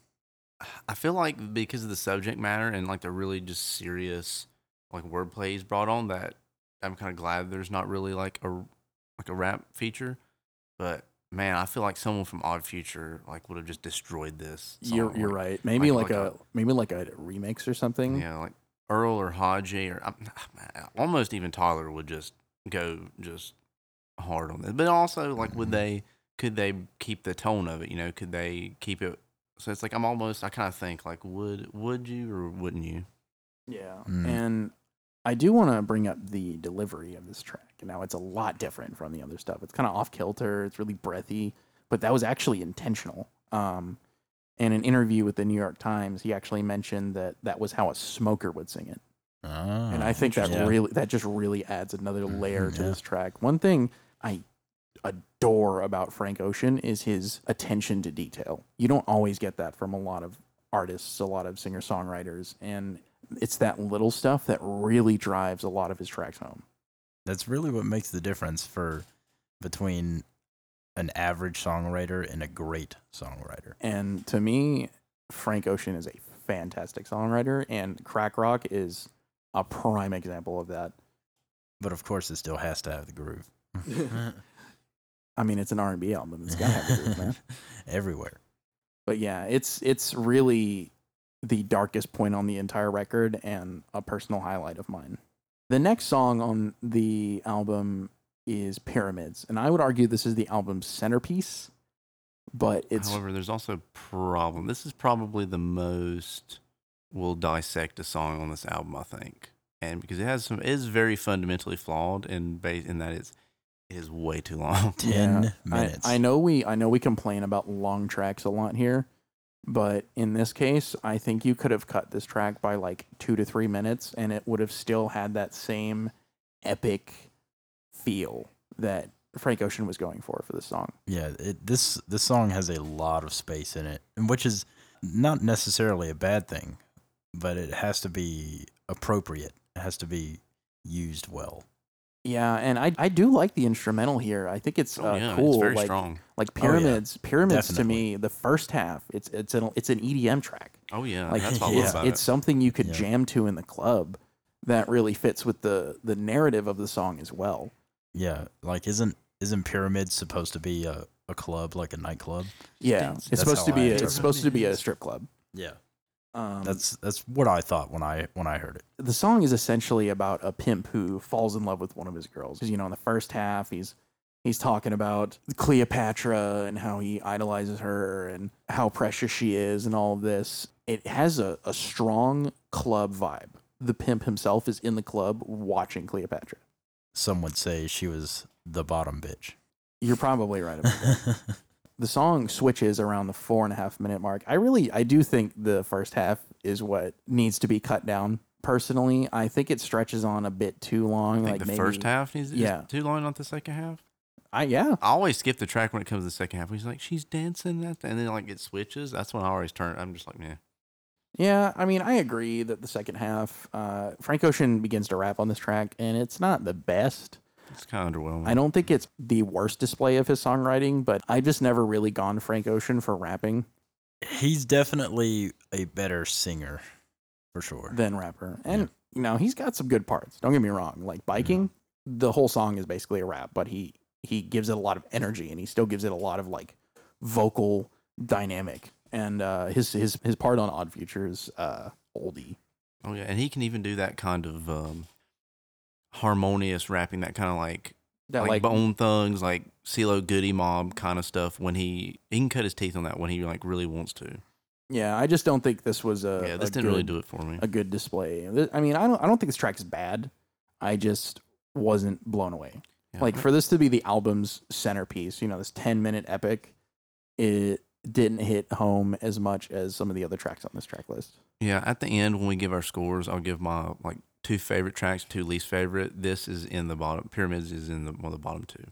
I feel like because of the subject matter and like the really just serious like wordplay he's brought on that I'm kind of glad there's not really like a like a rap feature. But man, I feel like someone from Odd Future like would have just destroyed this. Song. You're you're Like, right. Maybe like- like, like a, maybe like a remix or something. Yeah, like Earl or Hodgy or almost even Tyler would just go just hard on this. But also, like, would Mhm. they? Could they keep the tone of it? You know, could they keep it? So it's like I'm almost. I kind of think like, would would you or wouldn't you? Yeah. Mm. And I do want to bring up the delivery of this track. Now it's a lot different from the other stuff. It's kind of off kilter. It's really breathy, but that was actually intentional. Um, in an interview with the New York Times, he actually mentioned that that was how a smoker would sing it. Ah, and I think that really that just really adds another layer Mhm, to yeah. this track. One thing I adore about Frank Ocean is his attention to detail. You don't always get that from a lot of artists, a lot of singer songwriters, and it's that little stuff that really drives a lot of his tracks home. that's really what makes the difference for between an average songwriter and a great songwriter. And to me, Frank Ocean is a fantastic songwriter, and Crack Rock is a prime example of that. But of course, it still has to have the groove. I mean, it's an R and B album; it's gotta have the groove, man. Everywhere. but yeah, it's it's really the darkest point on the entire record and a personal highlight of mine. The next song on the album is Pyramids, and I would argue this is the album's centerpiece. But it's However, there's also a problem. This is probably the most we'll dissect a song on this album, I think, and because it has some, it is very fundamentally flawed in base in that it's it is way too long. Ten Yeah, I, minutes. I know we I know we complain about long tracks a lot here, but in this case, I think you could have cut this track by like two to three minutes, and it would have still had that same epic feel that Frank Ocean was going for for this song. Yeah, it, this this song has a lot of space in it, which is not necessarily a bad thing, but it has to be appropriate. It has to be used well. Yeah, and I I do like the instrumental here. I think it's Oh uh, yeah, cool. it's very like strong. like Oh, yeah. pyramids. Pyramids to me, the first half, it's it's an it's an EDM track. Oh yeah, like that's what I love it's, about it's it. something you could Yeah. jam to in the club that really fits with the the narrative of the song as well Yeah, like isn't isn't Pyramid supposed to be a, a club like a nightclub? yeah That's it's supposed to be I a, it's supposed to be a strip club Yeah, um, that's that's what I thought when I when I heard it. the song is essentially about a pimp who falls in love with one of his girls. Because you know in the first half he's he's talking about cleopatra and how he idolizes her and how precious she is and all of this it has a, a strong club vibe the pimp himself is in the club watching cleopatra Some would say she was the bottom bitch. you're probably right about that the song switches around the four and a half minute mark. I really, I do think the first half is what needs to be cut down personally. I think it stretches on a bit too long. I think like the maybe, first half is yeah. too long, not the second half. I yeah. I always skip the track when it comes to the second half. He's like, she's dancing that, and then like it switches. That's when I always turn. I'm just like, yeah. Yeah, I mean, I agree that the second half, uh, Frank Ocean begins to rap on this track, and it's not the best. It's kind of underwhelming. I don't think it's the worst display of his songwriting, but I've just never really gone Frank Ocean for rapping He's definitely a better singer, for sure. than rapper. And, you know, he's got some good parts. Don't get me wrong. Like biking, the whole song is basically a rap, but he he gives it a lot of energy and he still gives it a lot of like vocal dynamic. And uh, his his his part on Odd Future is uh, oldie. Oh yeah, and he can even do that kind of um, harmonious rapping, that kind of like That like, like, Bone Thugs, like CeeLo Goodie Mob kind of stuff. When he he can cut his teeth on that when he like really wants to. yeah, I just don't think this was a yeah, this a didn't really do it for me. a good display. I mean, I don't I don't think this track is bad. I just wasn't blown away. Yeah. Like for this to be the album's centerpiece, you know, this 10 minute epic, it didn't hit home as much as some of the other tracks on this track list. Yeah, at the end when we give our scores, I'll give my like two favorite tracks, two least favorite. This is in the bottom. Pyramids is in the one of the bottom two.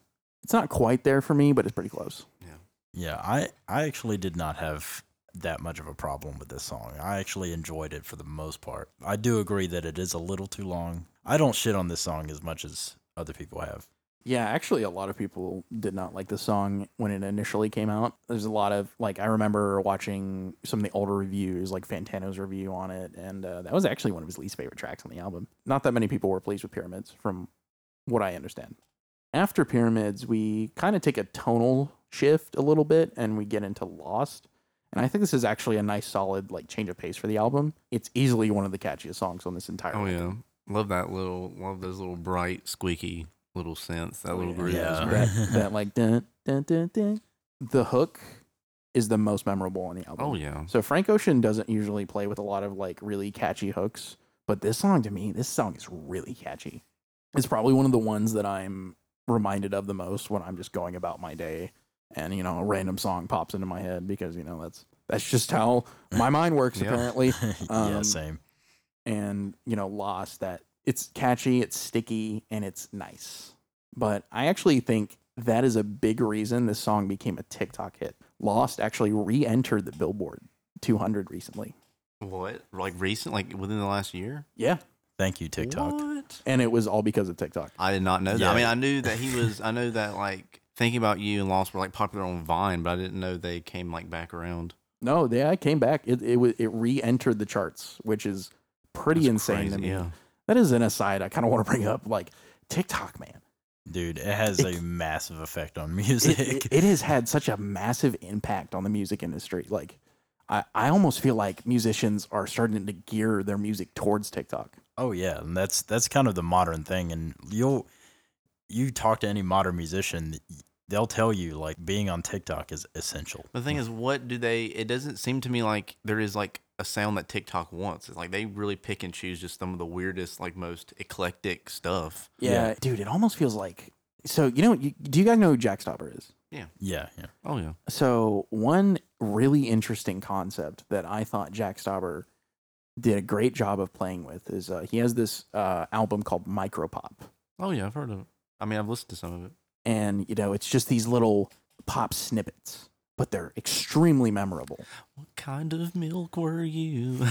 It's not quite there for me, but it's pretty close. Yeah, Yeah, I, I actually did not have that much of a problem with this song. I actually enjoyed it for the most part. I do agree that it is a little too long. I don't shit on this song as much as other people have. Yeah, actually, a lot of people did not like the song when it initially came out. There's a lot of like I remember watching some of the older reviews, like Fantano's review on it, and uh, that was actually one of his least favorite tracks on the album. Not that many people were pleased with Pyramids, from what I understand. After Pyramids, we kind of take a tonal shift a little bit, and we get into Lost. And I think this is actually a nice, solid like change of pace for the album. It's easily one of the catchiest songs on this entire. Oh album. yeah, love that little, love those little bright, squeaky little synths. That little yeah. groove. Yeah. is great. that, that like dun, dun, dun, dun. the hook is the most memorable on the album. Oh yeah, So Frank Ocean doesn't usually play with a lot of like really catchy hooks, but this song to me, this song is really catchy. It's probably one of the ones that I'm reminded of the most when I'm just going about my day and you know a random song pops into my head because you know that's that's just how my mind works Yeah. apparently yeah, Um, same. and you know lost that it's catchy it's sticky and it's nice but i actually think that is a big reason this song became a tiktok hit lost actually re-entered the billboard 200 recently what? Like recent, like within the last year? yeah Thank you, TikTok. What? and it was all because of tiktok I did not know that. Yeah. I mean, I knew that he was. I know that like thinking about you and Lost were like popular on Vine, but I didn't know they came like back around. no they I came back it it, wa- it re-entered the charts which is pretty That's insane to crazy, me Yeah. That is an aside i kind of want to bring up like tiktok man Dude, it has It- a massive effect on it, music. it, it has had such a massive impact on the music industry. Like, I, I almost feel like musicians are starting to gear their music towards TikTok. Oh yeah, and that's that's kind of the modern thing. And you'll you talk to any modern musician, they'll tell you like being on TikTok is essential. The thing is, what do they? It doesn't seem to me like there is like a sound that TikTok wants. It's like they really pick and choose just some of the weirdest, like most eclectic stuff. Yeah, Yeah. dude, it almost feels like. So you know, you, do you guys know who Jack Stauber is? Yeah, yeah. Yeah. Oh yeah. So one really interesting concept that I thought Jack Stauber did a great job of playing with is uh, he has this uh, album called Micropop, Oh yeah. I've heard of it. I mean, I've listened to some of it. and you know it's just these little pop snippets, but they're extremely memorable. What kind of milk were you?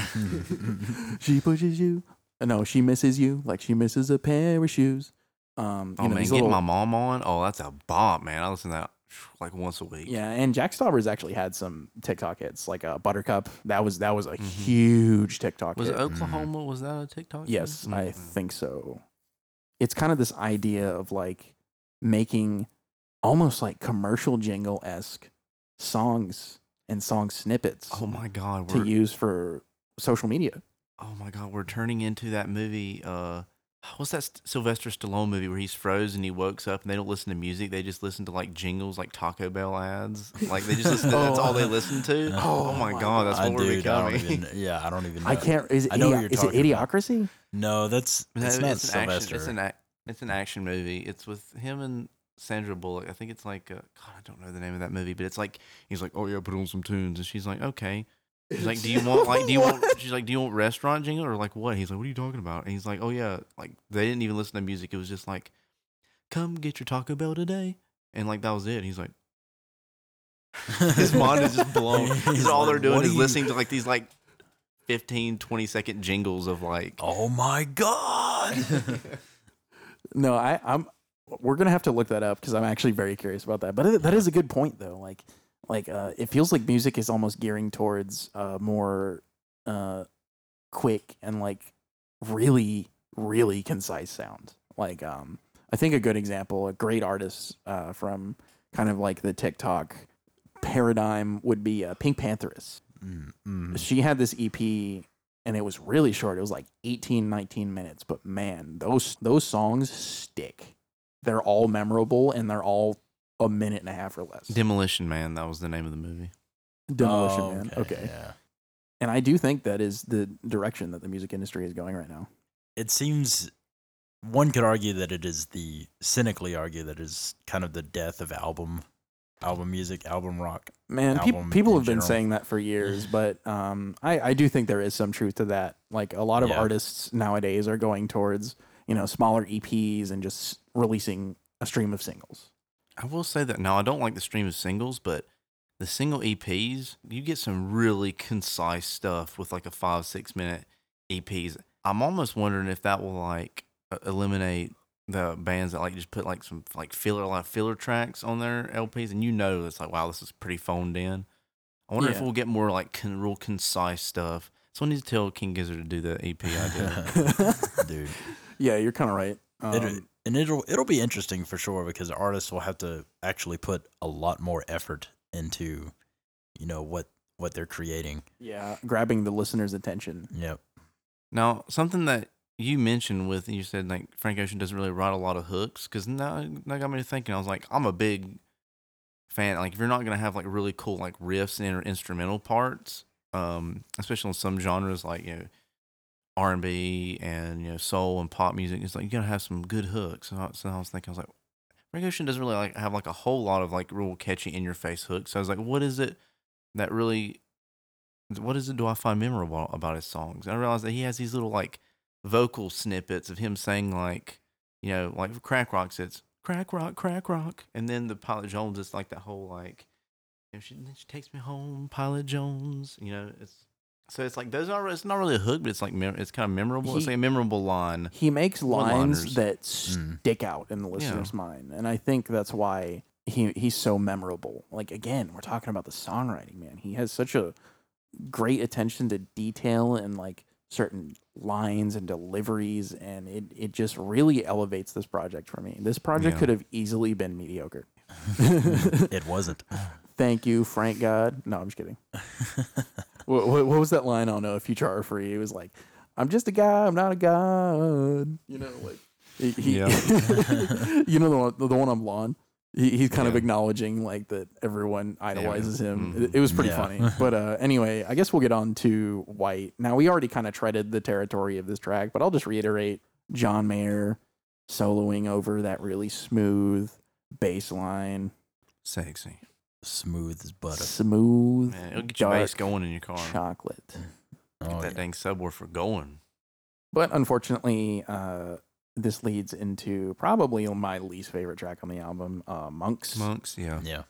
she pushes you. No, she misses you like she misses a pair of shoes. Um, you oh know, man, these getting little- my mom on. Oh, that's a bomb, man. I listen to that like once a week. Yeah, and Jack Stauber's actually had some TikTok hits, like uh, Buttercup. That was that was a Mhm. huge TikTok Was hit. it Oklahoma? Was that a TikTok? Yes, thing? I think so. It's kind of this idea of like making almost like commercial jingle esque songs and song snippets Oh my god, to use for social media. oh my god, we're turning into that movie. Uh, what's that Sylvester Stallone movie where he's frozen? He wakes up and they don't listen to music; they just listen to like jingles, like Taco Bell ads. Like they just listen. To, That's all they listen to. Oh Oh, my my god, that's I what we're dude, I becoming. don't even. Yeah, I don't even. Know. I can't. Is it, I know idi- you're is it talking about. Idiocracy? No, that's No, not it's an action. Sylvester. It's an ac- it's an action movie. It's with him and Sandra Bullock. I think it's like uh God, I don't know the name of that movie, but it's like he's like, oh yeah, put on some tunes, and she's like, okay, She's like, "Do you want like do you want?" She's like, "Do you want restaurant jingle or like what?" He's like, "What are you talking about?" And he's like, "Oh yeah, like they didn't even listen to music. It was just like, come get your Taco Bell today," and like that was it. He's like, his mind is just blown. He's Because all they're doing is you-" listening to like these like 15, 20 second jingles of like, Oh my god! No, I, I'm. We're gonna have to look that up because I'm actually very curious about that. But it, that is a good point, though. Like, like uh, it feels like music is almost gearing towards uh, more uh, quick and like really, really concise sound. Like, um, I think a good example, a great artist uh, from kind of like the TikTok paradigm would be uh, Pink Pantheress Mm, mm. she had this EP and it was really short. It was like 18, 19 minutes, but man, those those songs stick. They're all memorable and they're all a minute and a half or less. Demolition Man. That was the name of the movie. Demolition Oh, Man. Okay. Yeah. And I do think that is the direction that the music industry is going right now. It seems one could argue that it is the cynically argue that it is kind of the death of album album music, album rock. Man, peop Album people in have been saying that for years, but um, I, I do think there is some truth to that. Like a lot of Yeah. artists nowadays are going towards, you know, smaller EPs and just releasing a stream of singles. I will say that now I don't like the stream of singles, but the single EPs, you get some really concise stuff with like a five, six minute EPs. I'm almost wondering if that will like eliminate the bands that like just put like some like filler like filler tracks on their LPs, and you know it's like wow, this is pretty phoned in. I wonder if we'll get more like con- real concise stuff. Someone needs to tell King Gizzard to do the EP idea. Dude. Yeah, you're kind of right. It, Um, and it'll it'll be interesting for sure because artists will have to actually put a lot more effort into, you know, what what they're creating. Yeah, grabbing the listener's attention. Yep. Now, something that you mentioned with you said like Frank Ocean doesn't really write a lot of hooks because now that got me thinking. I was like, I'm a big fan. Like, if you're not gonna have like really cool like riffs and instrumental parts, um, especially in some genres like you know R and B and you know soul and pop music, it's like you gotta have some good hooks. So I, so I was thinking, I was like, Frank Ocean doesn't really like have like a whole lot of like real catchy in your face hooks. So I was like, what is it that really what is it do I find memorable about his songs? And I realized that he has these little like vocal snippets of him saying like, you know, like crack rocks, it's crack rock, crack rock, and then the Pilot Jones, it's like that whole like, you know, she, she takes me home, Pilot Jones. You know, it's so it's like those are it's not really a hook, but it's like mem- it's kind of memorable. it's like a memorable line. He makes lines that Mm. stick out in the listener's mind, and I think that's why he he's so memorable. Like again, we're talking about the songwriting, man. He has such a great attention to detail and like certain lines and deliveries, and it it just really elevates this project for me. This project Yeah. could have easily been mediocre. it wasn't. Thank you, Frank God. No, I'm just kidding. what, what, what was that line I don't uh, Futura Free? It was like, "I'm just a guy. I'm not a god." You know, like he, he- Yeah. you know the one, the one on blonde. He, he's kind of acknowledging like that everyone idolizes him. Mhm. It, it was pretty Yeah. funny. But uh, anyway, I guess we'll get on to White. Now we already kind of treaded the territory of this track, but I'll just reiterate: John Mayer soloing over that really smooth bass line, Sexy, Smooth as butter. smooth, man. It'll get your bass dark going in your car. chocolate. Oh, Get that yeah. dang subwoofer going. But unfortunately, uh, this leads into probably my least favorite track on the album, uh, Monks. Monks, yeah. yeah.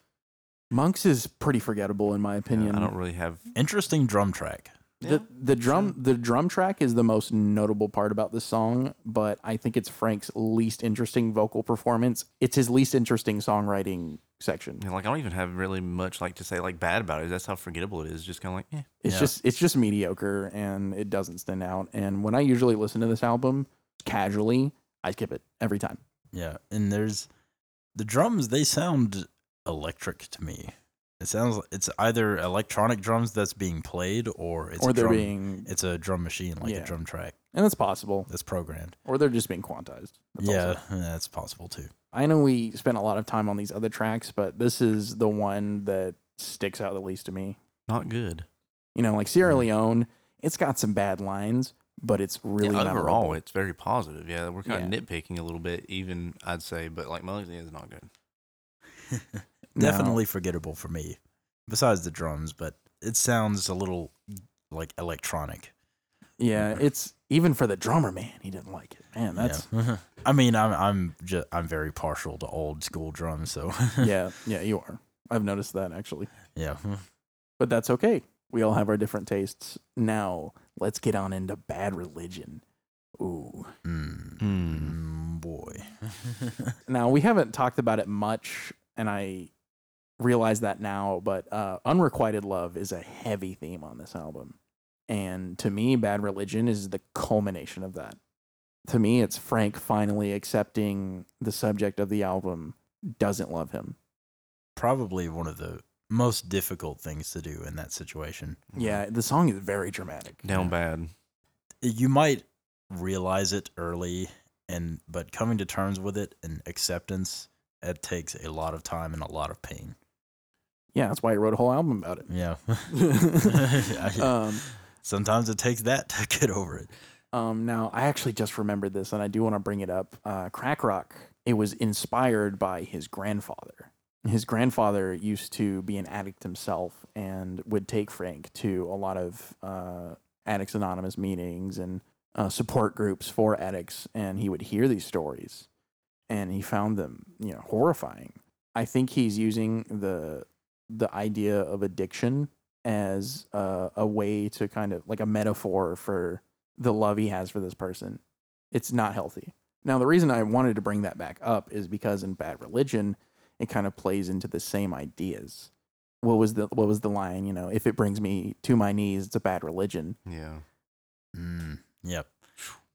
Monks is pretty forgettable in my opinion. I don't really have. Interesting drum track. the the drum the drum track is the most notable part about this song, but I think it's Frank's least interesting vocal performance. It's his least interesting songwriting section. Yeah, like I don't even have really much like to say like bad about it. That's how forgettable it is. Just kind of like, eh. It's Yeah. just it's just mediocre and it doesn't stand out. And when I usually listen to this album casually, I skip it every time. Yeah. And there's the drums, they sound electric to me. It sounds it's either electronic drums that's being played or it's or a they're drum, being it's a drum machine like Yeah. a drum track and that's possible. that's programmed. Or they're just being quantized. That's yeah, also- that's possible too. I know we spent a lot of time on these other tracks, but this is the one that sticks out the least to me. not good. You know, like Sierra Mhm. Leone, it's got some bad lines, but it's really Yeah, memorable. overall, it's very positive. Yeah, we're kind Yeah. of nitpicking a little bit, even I'd say, but like Muggsy is not good. No. Definitely forgettable for me. Besides the drums, but it sounds a little like electronic. Yeah, it's even for the drummer, man. He didn't like it. Man, that's yeah. I mean, I'm I'm just I'm very partial to old school drums, so yeah, yeah, you are. I've noticed that actually. yeah. But that's okay. We all have our different tastes. Now, let's get on into Bad Religion. Ooh. Mm, Hmm. mm, boy. Now, we haven't talked about it much, and I realize that now, but uh, Unrequited Love is a heavy theme on this album. And to me, Bad Religion is the culmination of that. To me, it's Frank finally accepting the subject of the album doesn't love him. Probably one of the most difficult things to do in that situation. Yeah, the song is very dramatic. Down bad. You might realize it early and but coming to terms with it and acceptance it takes a lot of time and a lot of pain. Yeah, that's why he wrote a whole album about it. Yeah. um, Sometimes it takes that to get over it. Um, now, I actually just remembered this, and I do want to bring it up. Uh, Crack Rock, it was inspired by his grandfather. His grandfather used to be an addict himself and would take Frank to a lot of uh, Addicts Anonymous meetings and uh, support groups for addicts, and he would hear these stories, and he found them, you know, horrifying. I think he's using the the idea of addiction as uh, a way to kind of like a metaphor for the love he has for this person. It's not healthy. Now, the reason I wanted to bring that back up is because in Bad Religion, it kind of plays into the same ideas. What was the what was the line? You know, if it brings me to my knees, it's a bad religion. Yeah. Mm, yep.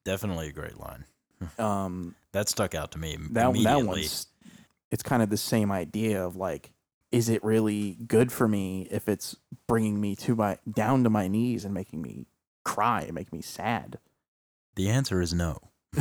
Definitely a great line. Um, That stuck out to me that that immediately. one's it's kind of the same idea of like, is it really good for me if it's bringing me to my down to my knees and making me cry and making me sad? the answer is no.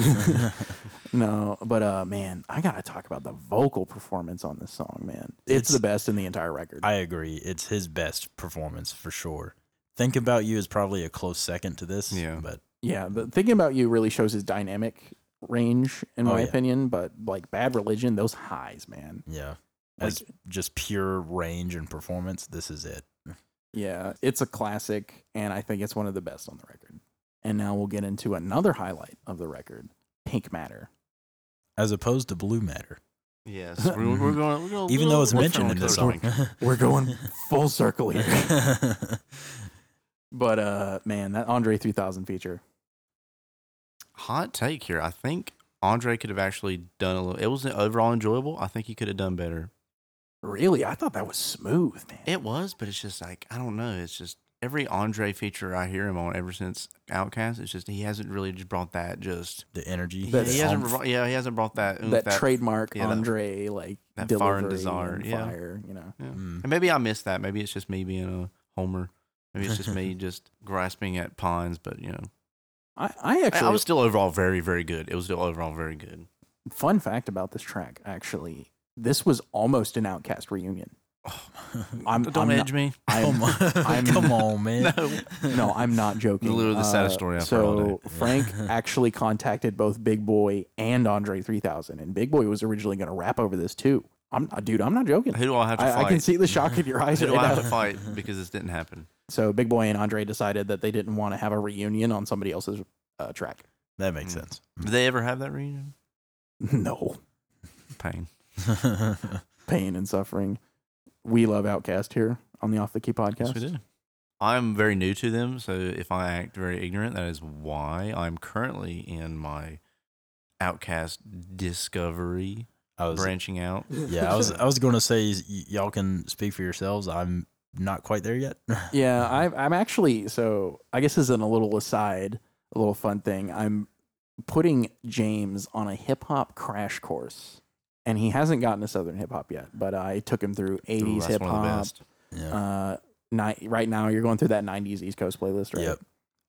No, but uh, man, I gotta talk about the vocal performance on this song, man. It's, It's- the best in the entire record. I agree. It's his best performance for sure. Think About You is probably a close second to this. Yeah. But yeah, the thinking about you really shows his dynamic range, in Oh, my yeah. opinion. But like Bad Religion, those highs, man. yeah, Like, as just pure range and performance, this is it. yeah, it's a classic, and I think it's one of the best on the record. And now we'll get into another highlight of the record, Pink Matter. As opposed to Blue Matter. Yes. We're, we're going. We're going Even though it's mentioned in this song. We're going full circle here. But uh, man, that Andre 3000 feature. Hot take here. I think Andre could have actually done a little. It was overall enjoyable. I think he could have done better. Really, I thought that was smooth, man. It was, but it's just like I don't know. It's just every Andre feature I hear him on ever since OutKast. It's just he hasn't really just brought that. Just the energy. That he hasn't. Brought, yeah, he hasn't brought that. that, that trademark yeah, that- Andre like that delivery fire and desire, and yeah. fire, you know. Yeah. Mm. And maybe I missed that. Maybe it's just me being a homer. Maybe it's just me just grasping at pawns. But you know, I, I I, actually I was still overall very, very good. It was still overall very good. fun fact about this track. Actually, this was almost an OutKast reunion. I'm- don't I'm not- edge me. I'm, Come on, I'm- come on, man. No. no, I'm not joking. Literally the saddest Uh, story I've heard all So day. Frank actually contacted both Big Boi and Andre 3000, and Big Boi was originally going to rap over this too. I'm uh, dude, I'm not joking. Who do I have to I, fight? I can see the shock in your eyes Who do right I have now. to fight because this didn't happen? So Big Boi and Andre decided that they didn't want to have a reunion on somebody else's uh, track. That makes Mm. sense. Did they ever have that reunion? No Pain. pain and suffering. We love OutKast here on the Off the Key podcast. Yes, we do. I'm very new to them, so if I act very ignorant, that is why I'm currently in my OutKast discovery, I was, branching out. yeah, I was, I was going to say y- y'all can speak for yourselves. I'm not quite there yet. Yeah, I, I'm actually so. I guess as in a little aside, a little fun thing. I'm putting James on a hip hop crash course, and he hasn't gotten to Southern hip hop yet. But I took him through 80s hip one of the hop. yeah. Uh, ni- right now you're going through that 90s East Coast playlist, right? Yep.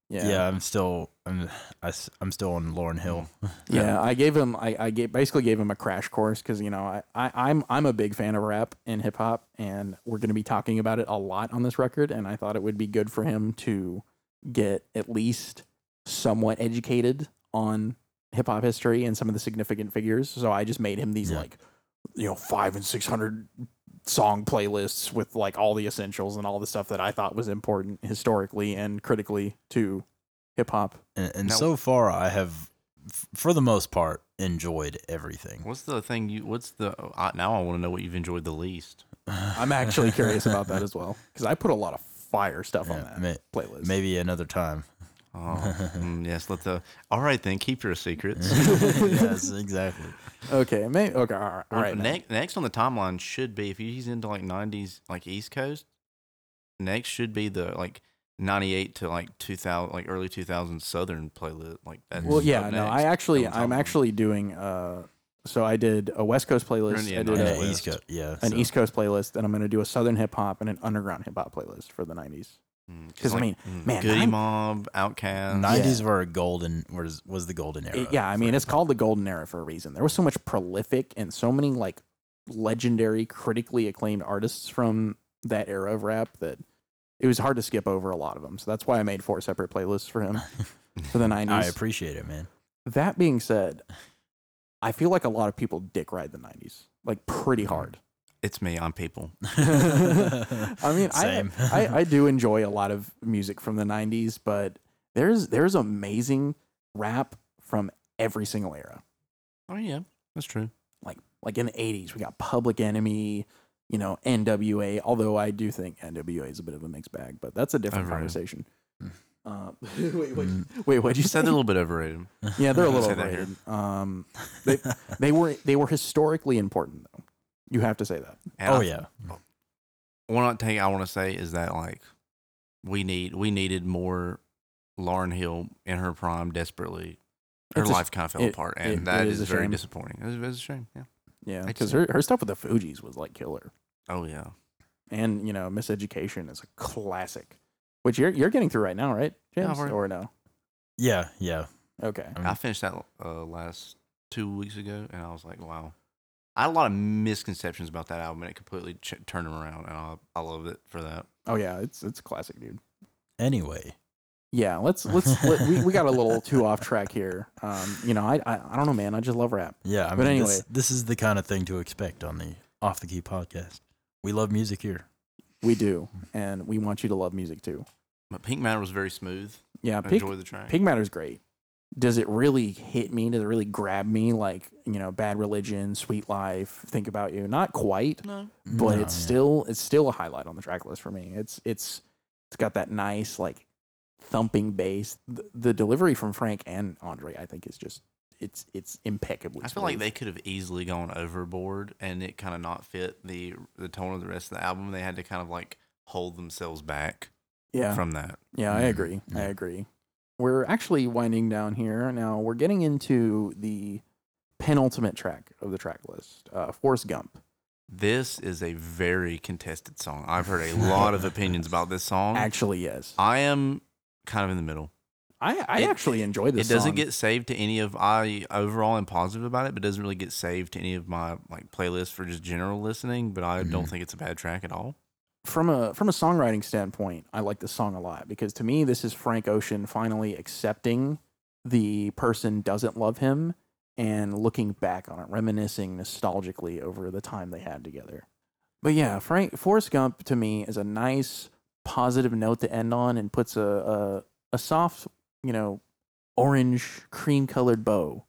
Yeah. yeah, I'm still, I'm, I, am still on Lauryn Hill. Yeah, I gave him. I, I gave, basically gave him a crash course because you know I, I I'm I'm a big fan of rap and hip hop, and we're going to be talking about it a lot on this record. And I thought it would be good for him to get at least somewhat educated on hip hop history and some of the significant figures. So I just made him these Yeah. like you know five and six hundred song playlists with like all the essentials and all the stuff that I thought was important historically and critically to hip hop. And, and Now- so far, I have, for the most part, enjoyed everything. What's the thing you? What's the? I, now I want to know what you've enjoyed the least. I'm actually curious about that as well because I put a lot of fire stuff on that may- playlist. Maybe another time. Oh, mm, yes. Let the. All right then. Keep your secrets. yes, exactly. Okay, may, okay, all right, all right. man. next, next on the timeline should be if he's into like '90s, like East Coast. Next should be the like '98 to like 2000, like early 2000s Southern playlist. Like that. Well, yeah, no, I actually, I'm actually doing. Uh, so I did a West Coast playlist. Yeah, I did And yeah, a, an East Coast, yeah. an so- East Coast playlist, and I'm going to do a Southern hip hop and an underground hip hop playlist for the '90s. Mm, 'cause, I mean, mm, man, Goodie I'm- Mob, OutKast. Nineties were a golden was was the golden era. It- yeah, I mean, it's called the golden era for a reason. There was so much prolific and so many like legendary, critically acclaimed artists from that era of rap that it was hard to skip over a lot of them. So that's why I made four separate playlists for him for the '90s. I appreciate it, man. that being said, I feel like a lot of people dick ride the '90s like pretty Mm-hmm. hard. It's me. I'm people. I mean, I, I I do enjoy a lot of music from the '90s, but there's there's amazing rap from every single era. Oh yeah, that's true. Like like in the '80s, we got Public Enemy, you know, NWA. Although I do think NWA is a bit of a mixed bag, but that's a different Overrated. conversation. Mm. Uh, wait, wait, Mm. wait, what'd you You said they're a little bit overrated. yeah, they're a I'll little say that here. overrated. Um, they they were they were historically important though. You have to say that. And oh I- yeah. One thing I want to say is that like we need we needed more Lauryn Hill in her prime desperately. Her It's a life kind of fell it- apart, it- and that it is is, very shame. disappointing. It is, it's a shame. Yeah. Yeah, because her, her stuff with the Fugees was like killer. Oh yeah. and you know miseducation is a classic which you're you're getting through right now right james we're- or no Yeah, yeah. okay I mean, I finished that uh, last two weeks ago, and I was like, wow. I had a lot of misconceptions about that album, and it completely ch- turned them around, and I I love it for that. oh yeah it's it's a classic dude anyway. yeah let's let's let, we, we got a little too off track here um you know I, I i don't know man i just love rap Yeah, I But mean, anyway. this, this is the kind of thing to expect on the Off the Key podcast. We love music here. we do and we want you to love music too But Pink Matter was very smooth. yeah I pig, enjoyed the track. pig matter's great does it really hit me does it really grab me like you know bad religion sweet life think about you not quite no. but No, it's yeah. still it's still a highlight on the track list for me. It's it's it's got that nice like thumping bass. The, the delivery from Frank and Andre, I think, is just it's it's impeccably. I feel like they could have easily gone overboard and it kind of not fit the the tone of the rest of the album. They had to kind of like hold themselves back yeah from that. yeah I Mm, agree I agree. We're actually winding down here now. We're getting into the penultimate track of the track list, uh, Forrest Gump. This is a very contested song. I've heard a lot of opinions about this song. Actually, yes, I am kind of in the middle. I I It- actually enjoy this. it doesn't song. get saved to any of I overall am positive about it, but doesn't really get saved to any of my like playlists for just general listening. But I don't Mhm. think it's a bad track at all. From a from a songwriting standpoint, I like this song a lot because to me, this is Frank Ocean finally accepting the person doesn't love him and looking back on it, reminiscing nostalgically over the time they had together. But yeah, Frank Forrest Gump to me is a nice positive note to end on and puts a a, a soft, you know, orange cream colored bow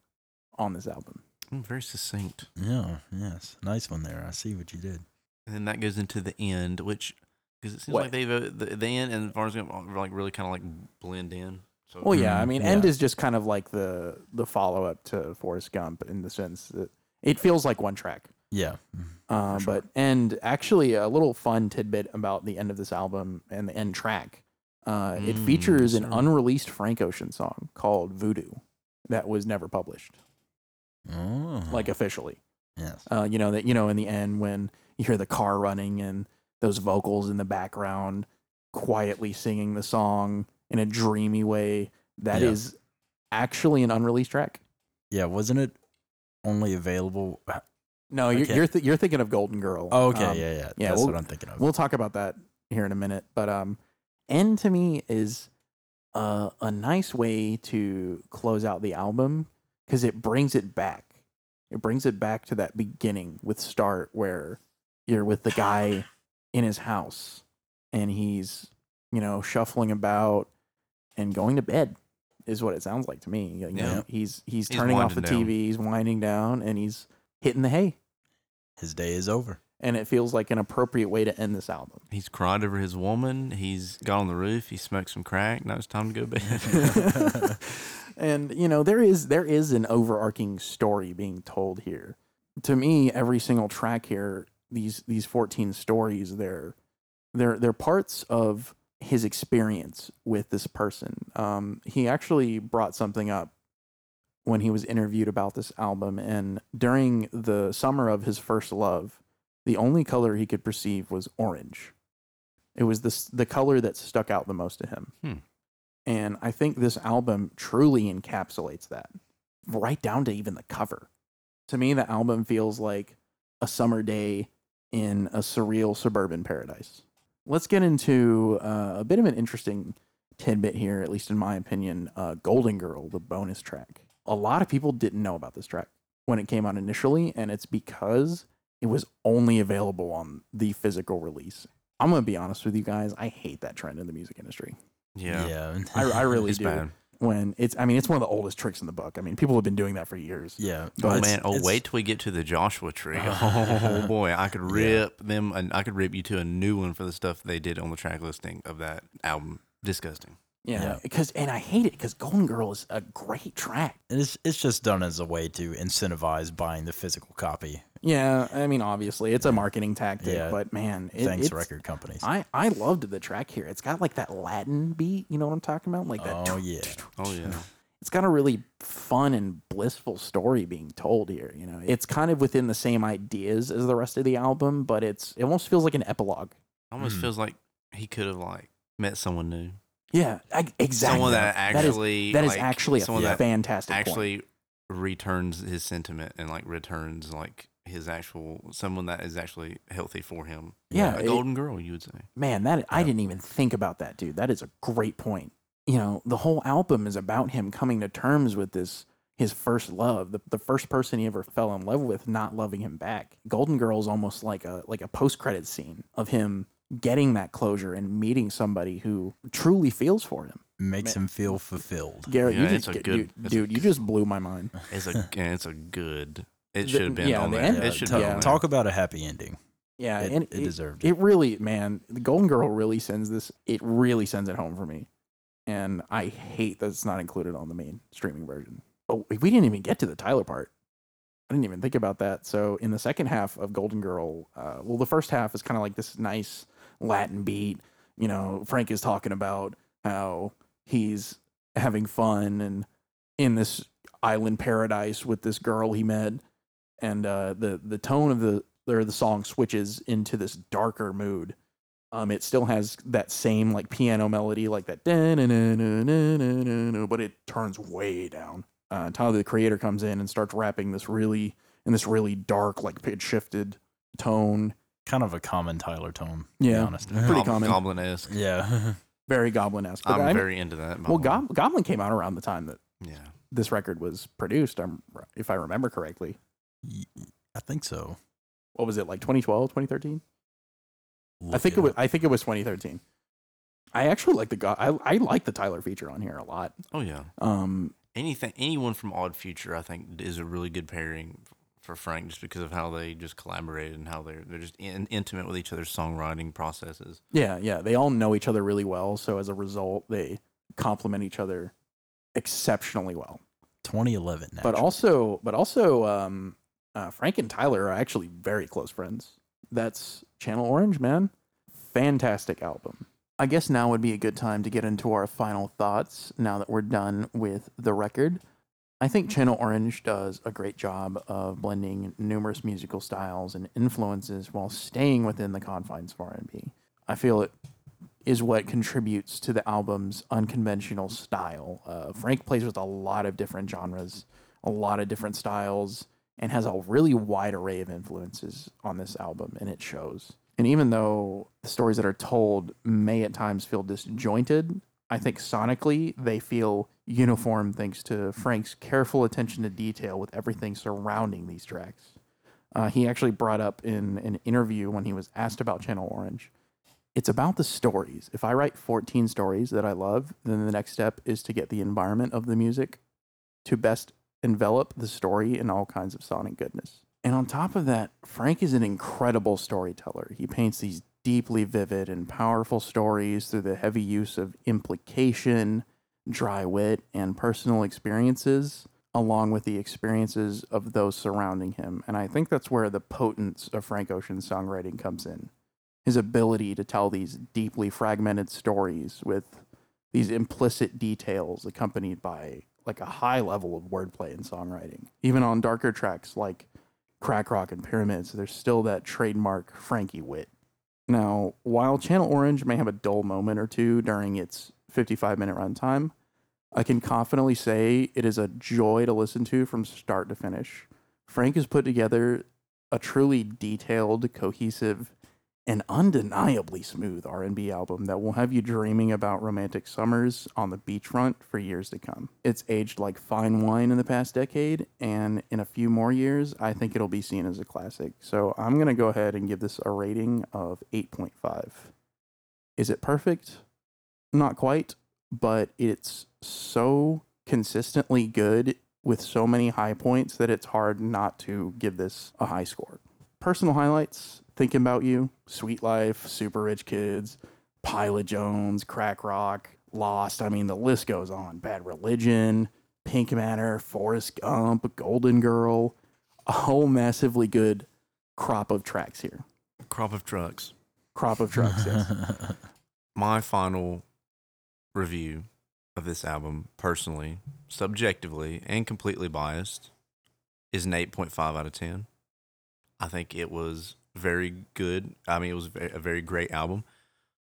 on this album. Mm, very succinct. Yeah, yes. Nice one there. I see what you did. And then that goes into the end, which because it seems What? like they've uh, the, the end and Forrest Gump are, like really kind of like blend in. So Well, yeah, I Mhm, mean, yeah. End is just kind of like the the follow up to Forrest Gump in the sense that it feels like one track. Yeah. Uh, sure. But and actually, a little fun tidbit about the end of this album and the end track. Uh, it Mm, features yes, an unreleased Frank Ocean song called "Voodoo" that was never published, Oh. like officially. yes. Uh, you know that you know in the end when you hear the car running and those vocals in the background quietly singing the song in a dreamy way. That is Yeah. actually an unreleased track. Yeah, wasn't it only available? No, you're you're, th- you're thinking of Golden Girl. Oh, okay, Um, yeah, yeah. yeah, That's we'll- what I'm thinking of. We'll talk about that here in a minute. But um, End to me is a, a nice way to close out the album because it brings it back. It brings it back to that beginning with Start where, You're with the guy in his house, and he's you know shuffling about and going to bed. Is what it sounds like to me. You know, Yeah. he's he's He's turning off the down. TV, he's winding down, and he's hitting the hay. His day is over. And it feels like an appropriate way to end this album. He's cried over his woman. He's got on the roof. He smoked some crack. Now it's time to go to bed. and you know there is there is an overarching story being told here to me every single track here these these 14 stories they're they're they're parts of his experience with this person um he actually brought something up when he was interviewed about this album and during the summer of his first love the only color he could perceive was orange it was this the color that stuck out the most to him Hmm. and I think this album truly encapsulates that, right down to even the cover. To me, the album feels like a summer day in a surreal suburban paradise. Let's get into uh, a bit of an interesting tidbit here, at least in my opinion uh, Golden Girl, the bonus track. A lot of people didn't know about this track when it came out initially, and it's because it was only available on the physical release. I'm going to be honest with you guys, I hate that trend in the music industry yeah. Yeah. I, I really It's do. bad. When it's, I mean, it's one of the oldest tricks in the book. I mean, people have been doing that for years. yeah. But Oh man! Oh wait till we get to the Joshua tree. Oh boy, I could Yeah. rip them, and I could rip you to a new one for the stuff they did on the track listing of that album. Disgusting. Yeah, Yeah. because and I hate it because Golden Girl is a great track. And it's it's just done as a way to incentivize buying the physical copy. Yeah, I mean, obviously it's a marketing tactic, Yeah. but man, it, Thanks, it's, record companies. I I loved the track here. It's got like that Latin beat. You know what I'm talking about? Like that. Oh, yeah. Oh yeah. It's got a really fun and blissful story being told here. You know, it's kind of within the same ideas as the rest of the album, but it's it almost feels like an epilogue. Almost Hmm. feels like he could have like met someone new, Yeah, I, exactly. someone that That is- actually that is like, actually a someone that fantastic point. actually returns his sentiment and like returns like his actual someone that is actually healthy for him. Yeah, a it- golden girl, you would say. Man, that I didn't even think about that, dude. That is a great point. You know, the whole album is about him coming to terms with this his first love, the, the first person he ever fell in love with, not loving him back. Golden Girl is almost like a like a post credit scene of him getting that closure and meeting somebody who truly feels for him. Makes Man. him feel fulfilled. Yeah, Garrett, you it's just a dude, good- it's a dude, you just blew my mind. It's a it's a good. It should have been yeah, on the there. end- It should Ta- be yeah. on there. Talk about a happy ending. Yeah, It, and it deserved it it. really, man, the Golden Girl really sends this. It really sends it home for me, and I hate that it's not included on the main streaming version. Oh, we didn't even get to the Tyler part. I didn't even think about that. So in the second half of Golden Girl, uh, well, the first half is kind of like this nice Latin beat. You know, Frank is talking about how he's having fun and in this island paradise with this girl he met, and uh, the the tone of the or the song switches into this darker mood. Um, it still has that same like piano melody, like that, but it turns way down. Uh, Tyler the Creator comes in and starts rapping this really in this really dark, like pitch shifted tone. Kind of a common Tyler tone, to Yeah. be honest. Pretty common. Goblin esque. yeah. Very Goblin esque. I'm very into that. well, the. Gob- Goblin came out around the time that Yeah. this record was produced. Um, if I remember correctly, I think so. what was it like 2012, 2013? I think it was. I think it was 2013. I actually like the guy. I I like the Tyler feature on here a lot. Oh yeah. Um, Anything, anyone from Odd Future, I think, is a really good pairing for Frank, just because of how they just collaborated and how they're they're just in, intimate with each other's songwriting processes. yeah, yeah, they all know each other really well, so as a result, they complement each other exceptionally well. 2011. But also, but also, um, uh, Frank and Tyler are actually very close friends. That's Channel Orange, man. Fantastic album. I guess now would be a good time to get into our final thoughts now that we're done with the record. I think Channel Orange does a great job of blending numerous musical styles and influences while staying within the confines of R&B. I feel it is what contributes to the album's unconventional style. Uh, Frank plays with a lot of different genres, a lot of different styles, and has a really wide array of influences on this album, and it shows. And even though the stories that are told may at times feel disjointed, I think sonically they feel uniform thanks to Frank's careful attention to detail with everything surrounding these tracks. Uh, he actually brought up in an interview when he was asked about Channel Orange. It's about the stories. If I write 14 stories that I love, then the next step is to get the environment of the music to best envelop the story in all kinds of sonic goodness. And on top of that, Frank is an incredible storyteller. He paints these deeply vivid and powerful stories through the heavy use of implication, dry wit, and personal experiences, along with the experiences of those surrounding him. And I think that's where the potence of Frank Ocean's songwriting comes in. His ability to tell these deeply fragmented stories with these implicit details accompanied by like a high level of wordplay and songwriting. Even on darker tracks like Crack Rock and Pyramids, there's still that trademark Frankie wit. Now, while Channel Orange may have a dull moment or two during its 55 minute runtime, I can confidently say it is a joy to listen to from start to finish. Frank has put together a truly detailed, cohesive, and undeniably smooth R&B album that will have you dreaming about romantic summers on the beachfront for years to come. It's aged like fine wine in the past decade, and in a few more years, I think it'll be seen as a classic. So I'm going to go ahead and give this a rating of 8.5. Is it perfect? Not quite, but it's so consistently good with so many high points that it's hard not to give this a high score. Personal highlights Thinking About You, Sweet Life, Super Rich Kids, Pilot Jones, Crack Rock, Lost. I mean, the list goes on. Bad Religion, Pink Matter, Forrest Gump, Golden Girl. A whole massively good crop of tracks here. Crop of trucks. Crop of tracks, yes. My final review of this album, personally, subjectively, and completely biased, is an 8.5 out of 10. I think it was very good. I mean, it was a very great album.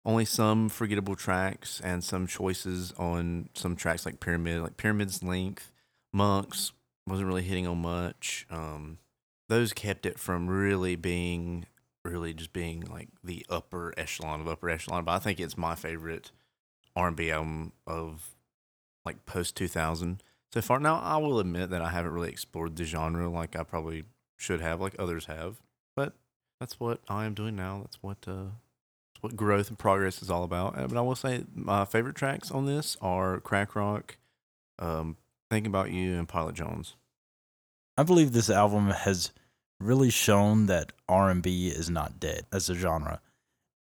Only some forgettable tracks and some choices on some tracks like Pyramid, like Pyramid's length, Monks wasn't really hitting on much. Um, those kept it from really being, really just being like the upper echelon of upper echelon. But I think it's my favorite R&B album of like post 2000 so far. Now, I will admit that I haven't really explored the genre like I probably should have, like others have. But that's what I am doing now. That's what uh, that's what growth and progress is all about. But I will say my favorite tracks on this are Crack Rock, um, Thinking About You, and Pilot Jones. I believe this album has really shown that R&B is not dead as a genre.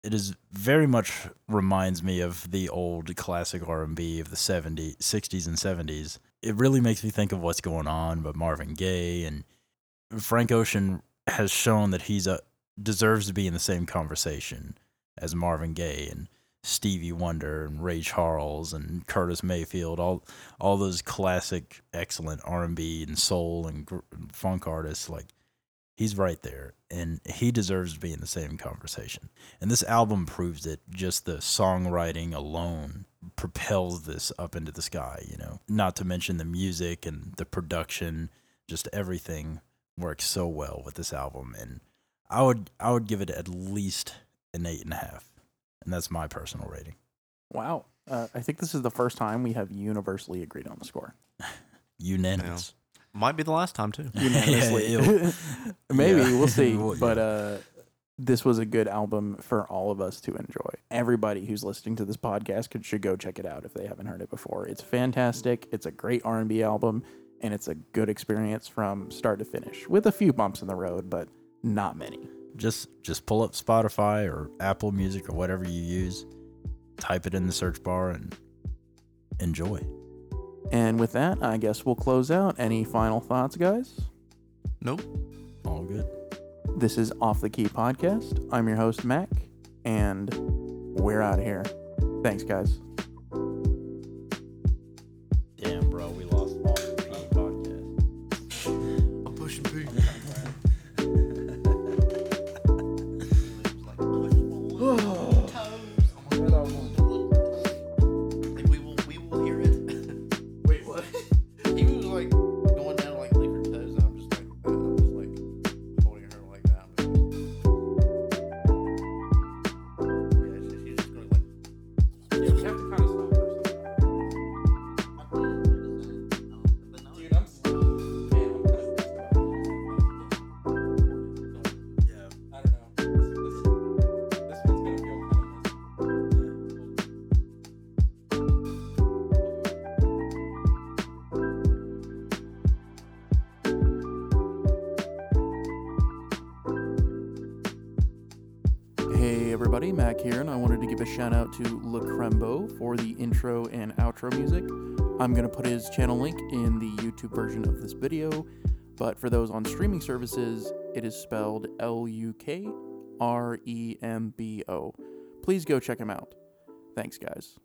It is very much reminds me of the old classic R&B of the 70s, 60s and 70s. It really makes me think of what's going on with Marvin Gaye and Frank Ocean has shown that he's a deserves to be in the same conversation as Marvin Gaye and Stevie Wonder and Ray Charles and Curtis Mayfield, all all those classic, excellent R and B and soul and gr- funk artists. Like he's right there, and he deserves to be in the same conversation. And this album proves it. Just the songwriting alone propels this up into the sky. You know, not to mention the music and the production, just everything works so well with this album. And I would I would give it at least an eight and a half, and that's my personal rating. Wow. Uh, I think this is the first time we have universally agreed on the score. Unanimous. Might be the last time too. Unanimously. Yeah, Maybe, Yeah. we'll see. Well, But yeah. uh, this was a good album for all of us to enjoy. Everybody who's listening to this podcast could, should go check it out if they haven't heard it before. It's fantastic. It's a great R&B album, and it's a good experience from start to finish with a few bumps in the road, but not many. Just just pull up Spotify or Apple Music or whatever you use, type it in the search bar, and enjoy. And with that, I guess we'll close out. Any final thoughts, guys? Nope. All good. This is Off the Key Podcast. I'm your host, Mac, and we're out of here. Thanks, guys. Shout out to Lukrembo for the intro and outro music. I'm going to put his channel link in the YouTube version of this video, but for those on streaming services, it is spelled L U K R E M B O. Please go check him out. Thanks, guys.